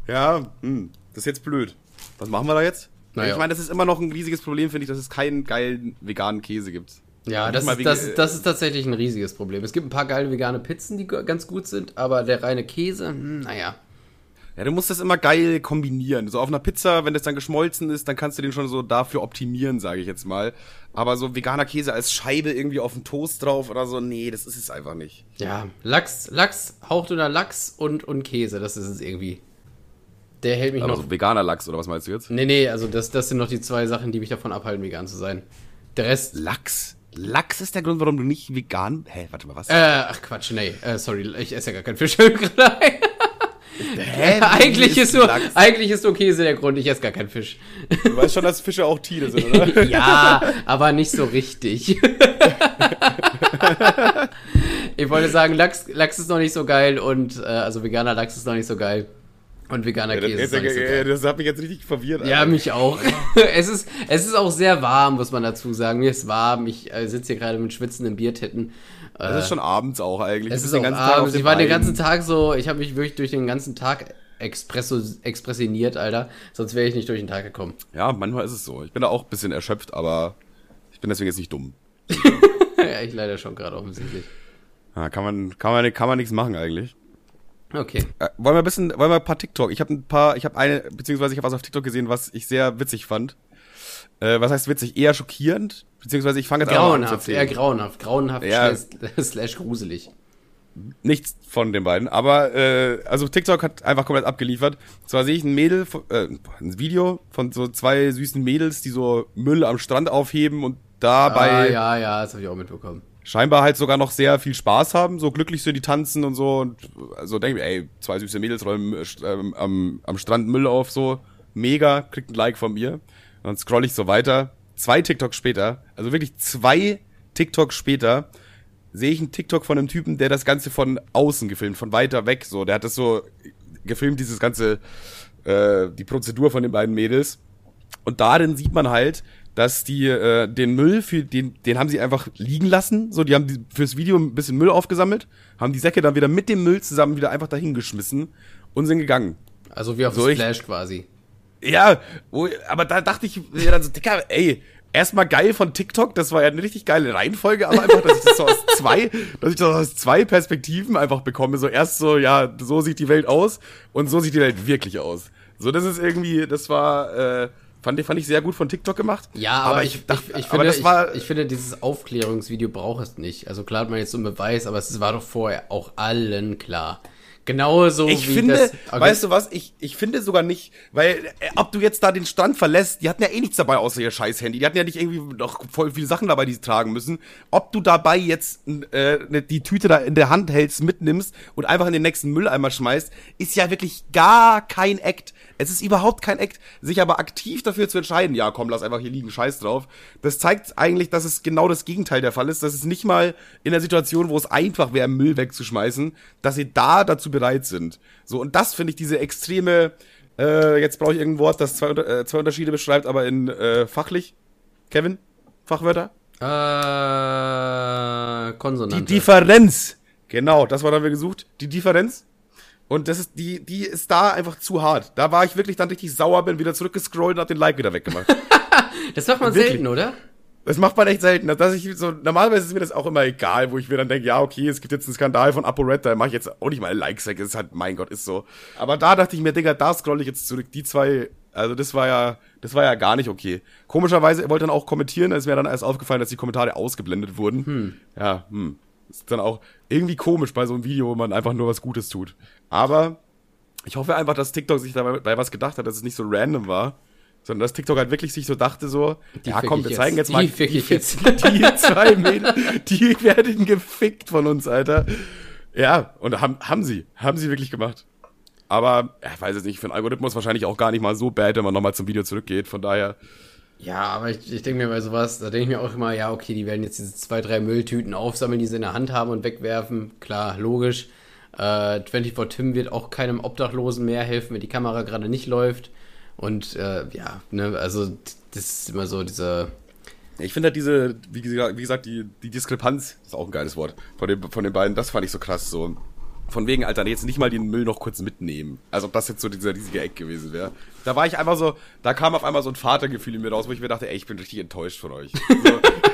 Ja, hm, das ist jetzt blöd. Was machen wir da jetzt? Naja. Ich meine, das ist immer noch ein riesiges Problem, finde ich, dass es keinen geilen veganen Käse gibt. Ja, das ist, das, das ist tatsächlich ein riesiges Problem. Es gibt ein paar geile vegane Pizzen, die ganz gut sind, aber der reine Käse, hm, naja. Ja, du musst das immer geil kombinieren. So auf einer Pizza, wenn das dann geschmolzen ist, dann kannst du den schon so dafür optimieren, sage ich jetzt mal. Aber so veganer Käse als Scheibe irgendwie auf den Toast drauf oder so, nee, das ist es einfach nicht. Ja, Lachs, Lachs, hauchdünner Lachs und, und Käse, das ist es irgendwie. Der hält mich Aber noch. so veganer Lachs oder was meinst du jetzt? Nee, nee, also das, das sind noch die zwei Sachen, die mich davon abhalten, vegan zu sein. Der Rest. Lachs? Lachs ist der Grund, warum du nicht vegan. Hä, warte mal, was? Äh, ach Quatsch, nee, äh, sorry, ich esse ja gar keinen Fisch. Fällt mir gerade ein. Hä, eigentlich, ist nur, eigentlich ist nur Käse der Grund, ich esse gar keinen Fisch. Du weißt schon, dass Fische auch Tiere sind, oder? ja, aber nicht so richtig. ich wollte sagen, Lachs, Lachs ist noch nicht so geil und, äh, also veganer Lachs ist noch nicht so geil. Und veganer Ja, Käse das, ja, das hat mich jetzt richtig verwirrt. Ja, Alter. mich auch. es, ist, es ist auch sehr warm, muss man dazu sagen. Mir ist warm. Ich äh, sitze hier gerade mit schwitzenden Biertitten. Äh, Das ist schon abends auch eigentlich. es ist den auch ganzen Tag abends. den Ich war den ganzen Tag so, ich habe mich wirklich durch den ganzen Tag expresso, expressioniert, Alter. Sonst wäre ich nicht durch den Tag gekommen. Ja, manchmal ist es so. Ich bin da auch ein bisschen erschöpft, aber ich bin deswegen jetzt nicht dumm. ja, ich leider schon gerade offensichtlich. Ja, kann man, kann man, kann man nichts machen eigentlich. Okay. Äh, wollen wir ein bisschen, wollen wir ein paar TikTok? Ich habe ein paar, ich habe eine, beziehungsweise ich habe was auf TikTok gesehen, was ich sehr witzig fand. Äh, was heißt witzig? Eher schockierend, beziehungsweise ich fange jetzt einfach an Grauenhaft, eher grauenhaft. Grauenhaft Ja. slash, slash gruselig. Nichts von den beiden, aber äh, also TikTok hat einfach komplett abgeliefert. Und zwar sehe ich ein Mädel, von- äh, ein Video von so zwei süßen Mädels, die so Müll am Strand aufheben und dabei ah, ja, ja, das habe ich auch mitbekommen. Scheinbar halt sogar noch sehr viel Spaß haben, so glücklich sind die tanzen und so und so denke ich, ey, zwei süße Mädels räumen äh, ähm, am, am Strand Müll auf, so mega, kriegt ein Like von mir. Und dann scroll ich so weiter. Zwei TikToks später, also wirklich zwei TikToks später, sehe ich einen TikTok von einem Typen, der das Ganze von außen gefilmt, von weiter weg, so. Der hat das so gefilmt, dieses ganze, äh, die Prozedur von den beiden Mädels. Und darin sieht man halt, dass die äh, den Müll für den den haben sie einfach liegen lassen, so die haben die, fürs Video ein bisschen Müll aufgesammelt, haben die Säcke dann wieder mit dem Müll zusammen wieder einfach dahin geschmissen und sind gegangen. Also wie auf So, Splash quasi. Ja, wo, aber da dachte ich mir dann so, Dicker, ey, erstmal geil von TikTok, das war ja eine richtig geile Reihenfolge, aber einfach, dass ich das so aus zwei, dass ich das aus zwei Perspektiven einfach bekomme. So erst so, ja, so sieht die Welt aus und so sieht die Welt wirklich aus. So, das ist irgendwie, das war, äh, fand ich, fand ich sehr gut von TikTok gemacht. Ja, aber, ich, dachte, ich, ich, aber finde, das war, ich, ich finde, dieses Aufklärungsvideo braucht es nicht. Also klar hat man jetzt so einen Beweis, aber es war doch vorher auch allen klar. Genauso Ich wie finde, das. Okay. weißt du was, ich, ich finde sogar nicht, weil äh, ob du jetzt da den Strand verlässt, die hatten ja eh nichts dabei außer ihr scheiß Handy. Die hatten ja nicht irgendwie noch voll viele Sachen dabei, die sie tragen müssen. Ob du dabei jetzt äh, ne- die Tüte da in der Hand hältst, mitnimmst und einfach in den nächsten Mülleimer schmeißt, ist ja wirklich gar kein Act. Es ist überhaupt kein Act, sich aber aktiv dafür zu entscheiden, ja komm, lass einfach hier liegen, scheiß drauf. Das zeigt eigentlich, dass es genau das Gegenteil der Fall ist, dass es nicht mal in der Situation, wo es einfach wäre, Müll wegzuschmeißen, dass sie da dazu bereit sind. So, und das finde ich diese extreme, äh, jetzt brauche ich irgendein Wort, das zwei, äh, zwei Unterschiede beschreibt, aber in äh, fachlich. Kevin? Fachwörter? Äh, Die Konsonante. Differenz. Genau, das war dann wir gesucht. Die Differenz. Und das ist, die, die ist da einfach zu hart. Da war ich wirklich dann richtig sauer, bin wieder zurückgescrollt und hab den Like wieder weggemacht. das macht man Wirklich? selten, oder? Das macht man echt selten. Dass ich so, normalerweise ist mir das auch immer egal, wo ich mir dann denke, ja, okay, es gibt jetzt einen Skandal von ApoRed, da mache ich jetzt auch nicht mal Likes weg. Das ist halt, mein Gott, ist so. Aber da dachte ich mir, Digga, da scroll ich jetzt zurück. Die zwei, also das war ja, das war ja gar nicht okay. Komischerweise, er wollte dann auch kommentieren, da ist mir dann erst aufgefallen, dass die Kommentare ausgeblendet wurden. Hm. Ja, hm. Ist dann auch irgendwie komisch bei so einem Video, wo man einfach nur was Gutes tut. Aber ich hoffe einfach, dass TikTok sich dabei was gedacht hat, dass es nicht so random war. Sondern dass TikTok halt wirklich sich so dachte, so, Die ja komm, wir jetzt. zeigen jetzt Die mal, fick ich jetzt. die zwei Mädels, die werden gefickt von uns, Alter. Ja, und haben, haben sie, haben sie wirklich gemacht. Aber ich weiß jetzt nicht, für den Algorithmus wahrscheinlich auch gar nicht mal so bad, wenn man nochmal zum Video zurückgeht. Von daher. Ja, aber ich, ich denke mir bei sowas, da denke ich mir auch immer, ja, okay, die werden jetzt diese zwei, drei Mülltüten aufsammeln, die sie in der Hand haben und wegwerfen. Klar, logisch. Äh, 24 Tim wird auch keinem Obdachlosen mehr helfen, wenn die Kamera gerade nicht läuft. Und äh, ja, ne, also das ist immer so diese. Ich finde halt diese, wie gesagt, wie gesagt die, die Diskrepanz, ist auch ein geiles Wort, von den, von den beiden, das fand ich so krass. So, von wegen, Alter, jetzt nicht mal den Müll noch kurz mitnehmen. Also ob das jetzt so dieser riesige Eck gewesen wäre. Da war ich einfach so, da kam auf einmal so ein Vatergefühl in mir raus, wo ich mir dachte, ey, ich bin richtig enttäuscht von euch.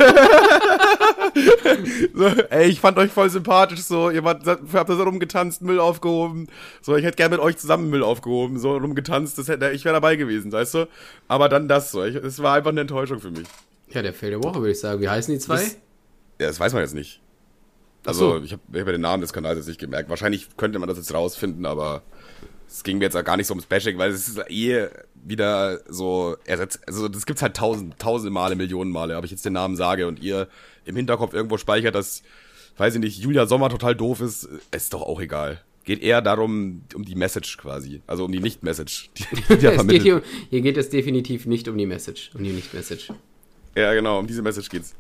so, ey, ich fand euch voll sympathisch, so, ihr habt, habt da so rumgetanzt, Müll aufgehoben. So, ich hätte gerne mit euch zusammen Müll aufgehoben, so rumgetanzt, das hätte, ich wäre dabei gewesen, weißt du? Aber dann das so, es war einfach eine Enttäuschung für mich. Ja, der Fail der Woche, würde ich sagen. Wie heißen die zwei? Das, ja, das weiß man jetzt nicht. Also, so. ich habe hab ja den Namen des Kanals jetzt nicht gemerkt. Wahrscheinlich könnte man das jetzt rausfinden, aber es ging mir jetzt auch gar nicht so ums Bashing, weil es ist eh wieder so ersetzt. Also, das gibt's halt tausend, tausende Male, Millionen Male, ob ich jetzt den Namen sage und ihr im Hinterkopf irgendwo speichert, dass, weiß ich nicht, Julia Sommer total doof ist, ist doch auch egal. Geht eher darum, um die Message quasi. Also um die Nicht-Message. Die, die geht hier, hier geht es definitiv nicht um die Message, um die Nicht-Message. Ja, genau, um diese Message geht's.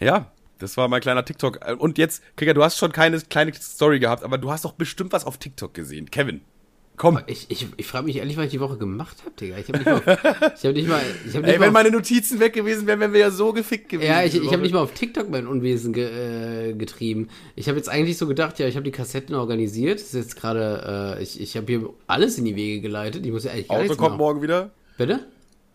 Ja, das war mein kleiner TikTok. Und jetzt, Krieger, du hast schon keine kleine Story gehabt, aber du hast doch bestimmt was auf TikTok gesehen. Kevin, komm. Ich, ich, ich frage mich ehrlich, was ich die Woche gemacht habe, Digga. Ich habe nicht, auf, hab nicht mal. Ich hab nicht Ey, mal wenn meine Notizen weg gewesen wären, wären wir ja so gefickt gewesen. Ja, ich, ich habe nicht mal auf TikTok mein Unwesen ge, äh, getrieben. Ich habe jetzt eigentlich so gedacht, ja, ich habe die Kassetten organisiert. Das ist jetzt gerade, äh, ich, ich habe hier alles in die Wege geleitet. Ich muss ja eigentlich gar Auto kommt machen. morgen wieder. Bitte?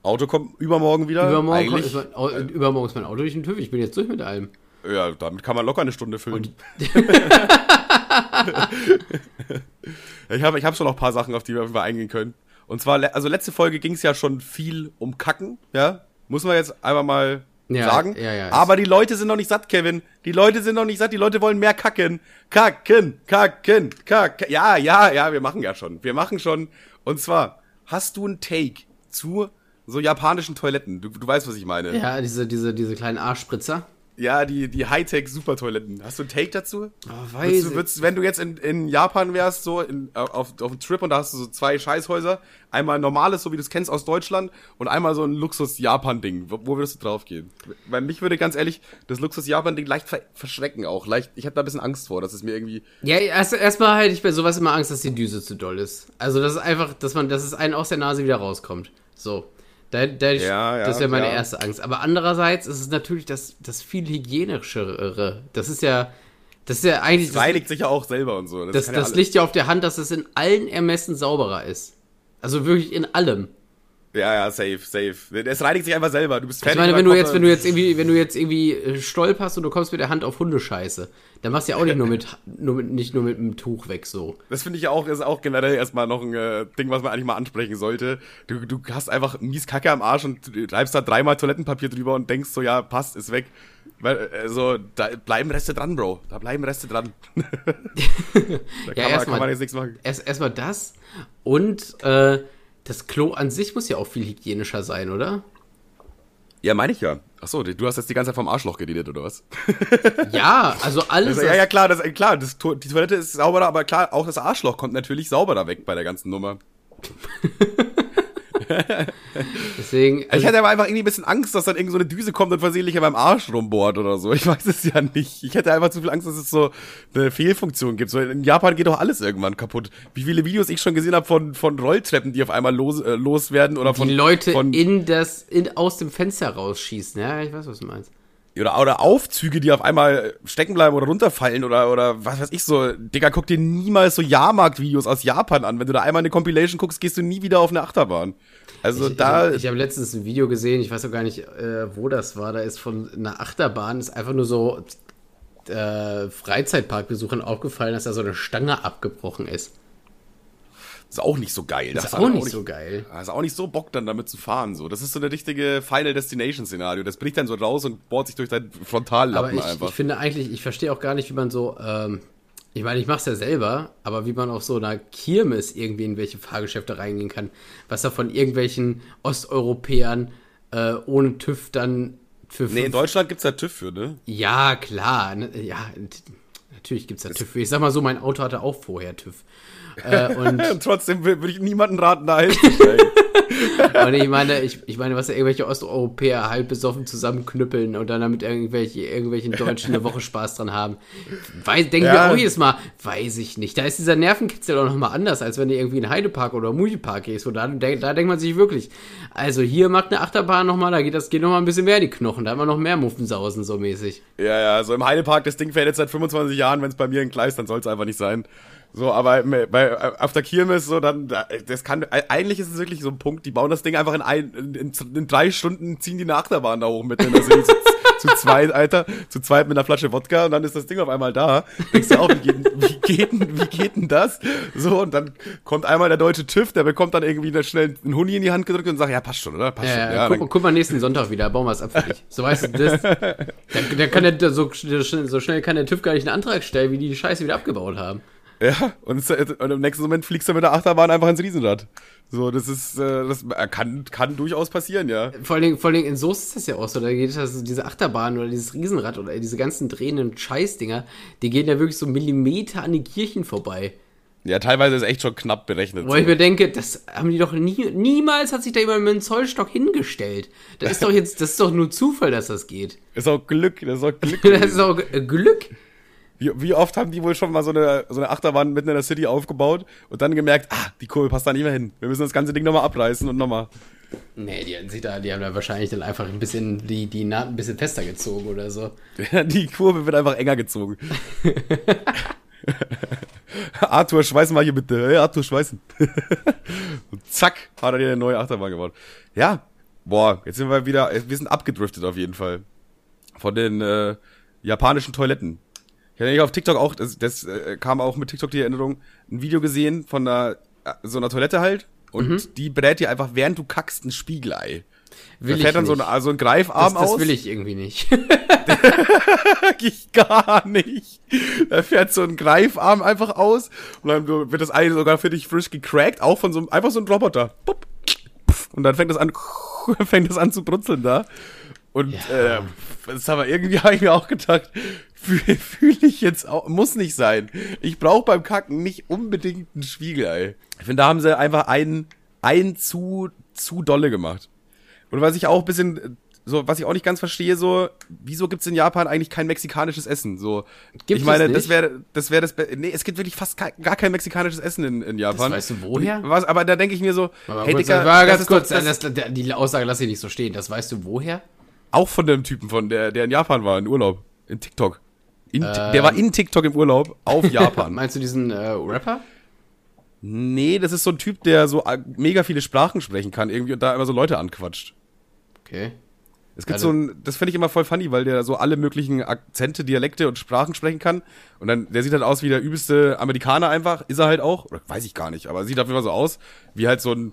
Auto kommt übermorgen wieder. Übermorgen, kommt, mein, übermorgen ist mein Auto durch den TÜV. Ich bin jetzt durch mit allem. Ja, damit kann man locker eine Stunde füllen. ich habe ich hab schon noch ein paar Sachen, auf die wir eingehen können. Und zwar, also letzte Folge ging es ja schon viel um Kacken, ja. Muss man jetzt einfach mal ja, sagen. Ja, ja, Aber die Leute sind noch nicht satt, Kevin. Die Leute sind noch nicht satt. Die Leute wollen mehr kacken. Kacken, kacken, kacken. Ja, ja, ja, wir machen ja schon. Wir machen schon. Und zwar, hast du einen Take zu so japanischen Toiletten? Du, du weißt, was ich meine. Ja, diese, diese, diese kleinen Arschspritzer. Ja, die, die Hightech-Supertoiletten. Hast du einen Take dazu? Oh, weiß du, würdest, wenn du jetzt in, in Japan wärst, so in, auf, auf einem Trip und da hast du so zwei Scheißhäuser, einmal ein normales, so wie du es kennst aus Deutschland, und einmal so ein Luxus-Japan-Ding. Wo, wo, würdest du drauf gehen? Weil mich würde ganz ehrlich das Luxus-Japan-Ding leicht ver verschrecken auch. Leicht, ich habe da ein bisschen Angst vor, dass es mir irgendwie. Ja, erstmal erst hätte ich bei sowas immer Angst, dass die Düse zu doll ist. Also das ist einfach, dass man, dass es einen aus der Nase wieder rauskommt. So. Da, da, ja, ja, das wäre meine ja. erste Angst. Aber andererseits ist es natürlich das, das viel hygienischere. Das ist ja, das ist ja eigentlich. Das reinigt sich ja auch selber und so. Das, das, das liegt ja auf der Hand, dass es in allen Ermessen sauberer ist. Also wirklich in allem. Ja, ja, safe, safe. Es reinigt sich einfach selber. Du bist fertig. Ich meine, wenn du jetzt, wenn du jetzt irgendwie, wenn du jetzt irgendwie äh, stolperst und du kommst mit der Hand auf Hundescheiße, dann machst du ja auch nicht nur mit, nur mit nicht nur mit einem Tuch weg so. Das finde ich auch, ist auch generell erstmal noch ein äh, Ding, was man eigentlich mal ansprechen sollte. Du, du hast einfach mies Kacke am Arsch und du reibst da dreimal Toilettenpapier drüber und denkst so, ja, passt, ist weg. Weil, also, da bleiben Reste dran, Bro. Da bleiben Reste dran. da ja, kann, man, kann man jetzt nichts machen. Erst erstmal das und äh, das Klo an sich muss ja auch viel hygienischer sein, oder? Ja, meine ich ja. Achso, du hast jetzt die ganze Zeit vom Arschloch geredet, oder was? ja, also alles. Also, ja, ja, klar, das, klar das, die Toilette ist sauberer, aber klar, auch das Arschloch kommt natürlich sauberer weg bei der ganzen Nummer. Deswegen. Also ich hatte aber einfach irgendwie ein bisschen Angst, dass dann irgend so eine Düse kommt und versehentlich beim Arsch rumbohrt oder so. Ich weiß es ja nicht. Ich hätte einfach zu viel Angst, dass es so eine Fehlfunktion gibt. So in Japan geht doch alles irgendwann kaputt. Wie viele Videos ich schon gesehen habe von, von Rolltreppen, die auf einmal los, äh, loswerden oder von. Die Leute von, in das, in, aus dem Fenster rausschießen. Ja, ich weiß, was du meinst. Oder, oder Aufzüge, die auf einmal stecken bleiben oder runterfallen oder, oder was weiß ich so. Digga, guck dir niemals so Jahrmarkt-Videos aus Japan an. Wenn du da einmal eine Compilation guckst, gehst du nie wieder auf eine Achterbahn. Also ich, da. Ich, ich habe letztens ein Video gesehen, ich weiß auch gar nicht, äh, wo das war. Da ist von einer Achterbahn, ist einfach nur so äh, Freizeitparkbesuchern aufgefallen, dass da so eine Stange abgebrochen ist. Ist auch nicht so geil. Das, ist auch nicht, so geil. Das ist auch nicht so Bock, dann damit zu fahren. So. Das ist so eine richtige Final Destination-Szenario. Das bricht dann so raus und bohrt sich durch dein Frontallappen aber ich, einfach. Ich finde eigentlich, ich verstehe auch gar nicht, wie man so, ähm, ich meine, ich mache es ja selber, aber wie man auf so einer Kirmes irgendwie in welche Fahrgeschäfte reingehen kann, was da von irgendwelchen Osteuropäern äh, ohne TÜV dann für. Nee, in Deutschland gibt's ja TÜV für, ne? Ja, klar. Ne, ja, natürlich gibt es da TÜV. Ich sag mal so, mein Auto hatte auch vorher TÜV. Äh, und Trotzdem würde ich niemanden raten, da einzusteigen. Und ich meine, ich, ich meine, was da irgendwelche Osteuropäer halb besoffen zusammenknüppeln und dann damit irgendwelche, irgendwelchen Deutschen eine Woche Spaß dran haben. Weiß, denken Ja. wir auch jedes Mal, weiß ich nicht. Da ist dieser Nervenkitzel auch nochmal anders, als wenn du irgendwie in Heidepark oder Moviepark gehst. Und da, da, da denkt man sich wirklich, also hier macht eine Achterbahn nochmal, da geht das geht nochmal ein bisschen mehr in die Knochen. Da hat man noch mehr Muffensausen so mäßig. Ja, ja, so im Heidepark, das Ding fährt jetzt seit 25 Jahren, wenn es bei mir in Gleis, dann soll es einfach nicht sein. So, aber bei, auf der Kirmes, so, dann, da- das kann, eigentlich ist es wirklich so ein Punkt, die bauen das Ding einfach in ein, in, in, drei Stunden ziehen die eine Achterbahn da hoch mit in der City. Zu, zu zweit, Alter, zu zweit mit einer Flasche Wodka und dann ist das Ding auf einmal da. Denkst du auch, wie geht, denn- wie geht, wie geht denn das? So, und dann kommt einmal der deutsche TÜV, der bekommt dann irgendwie da schnell einen Huni in die Hand gedrückt und sagt, ja, passt schon, oder? Passt schon. Äh, Ja, guck, dann, guck mal nächsten Sonntag wieder, bauen wir es ab für dich. So weißt du das. Der, der kann der, so, so schnell kann der TÜV gar nicht einen Antrag stellen, wie die die Scheiße wieder abgebaut haben. Ja, und, es, und im nächsten Moment fliegst du mit der Achterbahn einfach ins Riesenrad. So, das ist, äh, das kann, kann durchaus passieren, ja. Vor allen, Dingen, vor allen Dingen in Soest ist das ja auch so. Da geht das, diese Achterbahn oder dieses Riesenrad oder diese ganzen drehenden Scheißdinger, die gehen ja wirklich so Millimeter an den Kirchen vorbei. Ja, teilweise ist echt schon knapp berechnet. Wo ich mir denke, das haben die doch nie, niemals hat sich da jemand mit einem Zollstock hingestellt. Das ist doch jetzt, das ist doch nur Zufall, dass das geht. Ist auch Glück, das ist auch Glück. Das ist auch äh, Glück. Wie, wie oft haben die wohl schon mal so eine, so eine Achterbahn mitten in der City aufgebaut und dann gemerkt, ah, die Kurve passt da nicht mehr hin. Wir müssen das ganze Ding nochmal abreißen und nochmal. Nee, die, da, die haben da wahrscheinlich dann einfach ein bisschen die, die Naht ein bisschen fester gezogen oder so. Die Kurve wird einfach enger gezogen. Arthur, schweiß mal hier bitte. Hey, Arthur, schweißen. und zack, hat er dir eine neue Achterbahn gebaut. Ja, boah, jetzt sind wir wieder, wir sind abgedriftet auf jeden Fall. Von den äh, japanischen Toiletten. Ich habe auf TikTok auch, das, das äh, kam auch mit TikTok die Erinnerung, ein Video gesehen von einer, äh, so einer Toilette halt. Und die brät dir einfach, während du kackst, ein Spiegelei. Will da fährt dann so ein, also ein Greifarm das, das aus. will ich irgendwie nicht. ich gar nicht. Da fährt so ein Greifarm einfach aus und dann wird das eine sogar für dich frisch gecrackt, auch von so einem, einfach so ein Roboter. Und dann fängt das an, fängt das an zu brutzeln da. Und Ja. äh, das aber irgendwie habe ich mir auch gedacht, fühle fühl ich jetzt auch, muss nicht sein. Ich brauche beim Kacken nicht unbedingt ein Spiegelei. Ich finde, da haben sie einfach einen, einen zu, zu dolle gemacht. Und was ich auch ein bisschen, so, was ich auch nicht ganz verstehe, so, wieso gibt's in Japan eigentlich kein mexikanisches Essen? So, Gibt ich meine, es das wäre, das wäre das, Be- nee, es gibt wirklich fast kein, gar kein mexikanisches Essen in, in Japan. weißt du woher? Was, aber da denke ich mir so, Aber hey kurz, Digga, war das ganz kurz, doch, das, das, die Aussage lasse ich nicht so stehen. Das weißt du woher? auch von dem Typen von der, der in Japan war, in Urlaub, in TikTok. In, Ähm. der war in TikTok im Urlaub auf Japan. Meinst du diesen äh, Rapper? nee, das ist so ein Typ, der so äh, mega viele Sprachen sprechen kann irgendwie und da immer so Leute anquatscht. Okay. Es gibt Also- so ein, das finde ich immer voll funny, weil der so alle möglichen Akzente, Dialekte und Sprachen sprechen kann. Und dann, der sieht halt aus wie der übelste Amerikaner einfach, ist er halt auch. Oder weiß ich gar nicht, aber sieht auf jeden Fall so aus, wie halt so ein,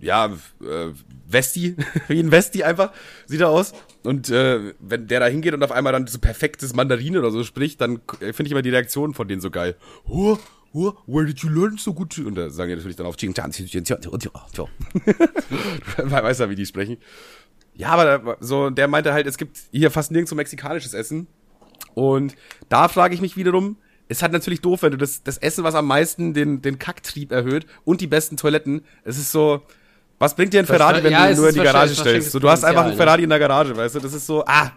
ja, äh, Westi, wie ein Westi einfach, sieht er aus. Und äh, wenn der da hingeht und auf einmal dann so perfektes Mandarin oder so spricht, dann äh, finde ich immer die Reaktionen von denen so geil. Oh, oh, where did you learn so good? Und da sagen die natürlich dann auf Ching Chan. Weiß ja, wie die sprechen. Ja, aber da, so, der meinte halt, es gibt hier fast nirgends so mexikanisches Essen. Und da frage ich mich wiederum, ist halt natürlich doof, wenn du das, das Essen, was am meisten den, den Kacktrieb erhöht und die besten Toiletten, es ist so, was bringt dir ein Ferrari, wenn ja, du ihn nur in die Garage stellst? So, du hast einfach einen ne? Ferrari in der Garage, weißt du? Das ist so, ah,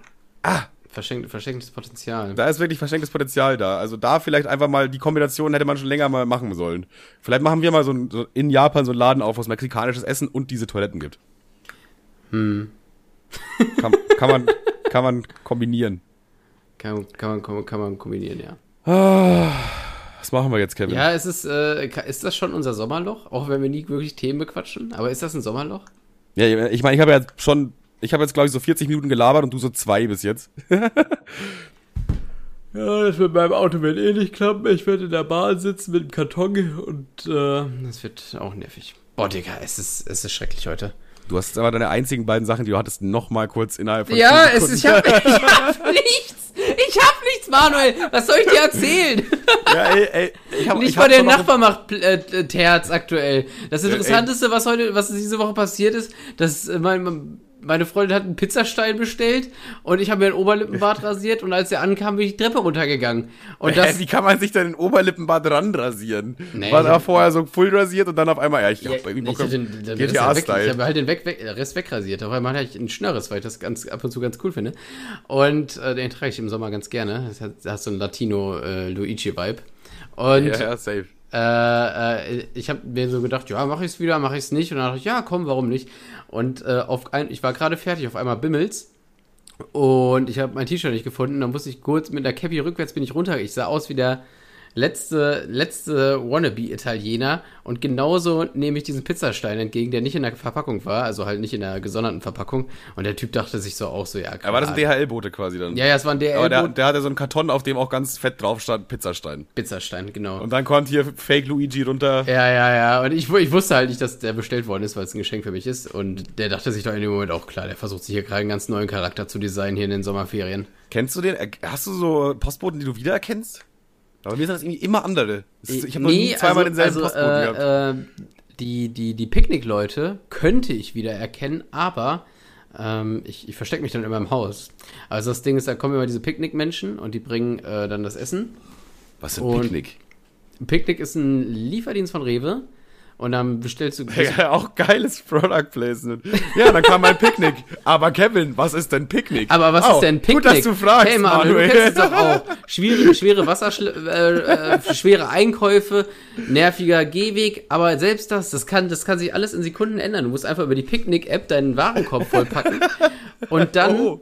Verschenkt, verschenktes Potenzial. da ist wirklich verschenktes Potenzial da. Also da vielleicht einfach mal, die Kombination hätte man schon länger mal machen sollen. Vielleicht machen wir mal so, ein, so in Japan so einen Laden auf, wo es mexikanisches Essen und diese Toiletten gibt. Hm. Kann, kann man, kann man kombinieren. Kann, kann, man, kann, man- kann man kombinieren, ja. Was machen wir jetzt, Kevin? Ja, es ist, äh, ka- ist das schon unser Sommerloch? Auch wenn wir nie wirklich Themen bequatschen? Aber ist das ein Sommerloch? Ja, ich meine, ich habe ja schon, ich habe jetzt glaube ich so 40 Minuten gelabert und du so zwei bis jetzt. Ja, das mit meinem Auto wird eh nicht klappen. Ich werde in der Bahn sitzen mit dem Karton und äh, das wird auch nervig. Boah, Digga, es ist, es ist schrecklich heute. Du hast aber deine einzigen beiden Sachen, die du hattest, noch mal kurz innerhalb von Ja, es ist, ich hab, ich hab nichts. Ich hab nichts, Manuel. Was soll ich dir erzählen? Ja, ey, ey, ich hab, Nicht ich mal der Nachbar macht äh, Terz aktuell. Das ey. Interessanteste, was heute, was diese Woche passiert ist, dass äh, mein, mein, meine Freundin hat einen Pizzastein bestellt und ich habe mir ein Oberlippenbart rasiert und als er ankam, bin ich die Treppe runtergegangen. Und Hä, das, wie kann man sich denn den Oberlippenbart ranrasieren? Nee, War da hab- vorher so full rasiert und dann auf einmal, ja, ich ja, hab irgendwie Bock den, den weg, ich habe halt den weg, weg, Rest wegrasiert. Auf einmal hatte ich einen Schnörres, weil ich das ganz ab und zu ganz cool finde. Und äh, den trage ich im Sommer ganz gerne. Das hat, das hat so einen Latino-Luigi-Vibe. und Ja, ja, safe. Äh, äh, ich habe mir so gedacht, ja, mache ich es wieder, mache ich es nicht. Und dann dachte ich, ja, komm, warum nicht? Und äh, auf ein, ich war gerade fertig, auf einmal bimmelt's. Und ich habe mein T-Shirt nicht gefunden. Dann musste ich kurz mit der Cappy rückwärts bin ich runter. Ich sah aus wie der letzte, letzte Wannabe-Italiener. Und genauso nehme ich diesen Pizzastein entgegen, der nicht in der Verpackung war, also halt nicht in der gesonderten Verpackung. Und der Typ dachte sich so auch so, ja, Aber war das ein klar. DHL-Bote quasi dann? Ja, ja, es war ein Aber der, der hatte so einen Karton, auf dem auch ganz fett drauf stand, Pizzastein. Pizzastein, genau. Und dann kommt hier Fake Luigi runter. Ja, ja, ja. Und ich, ich wusste halt nicht, dass der bestellt worden ist, weil es ein Geschenk für mich ist. Und der dachte sich doch in dem Moment auch klar, der versucht sich hier gerade einen ganz neuen Charakter zu designen hier in den Sommerferien. Kennst du den? Hast du so Postboten, die du wiedererkennst? Aber mir sind das irgendwie immer andere. Ist- Ich habe noch nie zweimal denselben Postboten gehabt. äh, äh, die, die, die Picknick-Leute könnte ich wieder erkennen, aber ähm, ich, ich verstecke mich dann immer im Haus. Also das Ding ist, da kommen immer diese Picknick-Menschen und die bringen äh, dann das Essen. Was für ein Picknick? Picknick ist ein Lieferdienst von Rewe. Und dann bestellst du. Ja, auch geiles Product Placement. Ja, dann kam mein Picknick. Aber Kevin, was ist denn Picknick? Aber was Oh, ist denn Picknick? Gut, dass du fragst, hey, Mann, Manuel. du kennst es doch auch. Schwierige, schwere Wasserschle äh, äh, schwere Einkäufe, nerviger Gehweg, aber selbst das, das kann, das kann sich alles in Sekunden ändern. Du musst einfach über die Picknick-App deinen Warenkorb vollpacken und dann, Oh,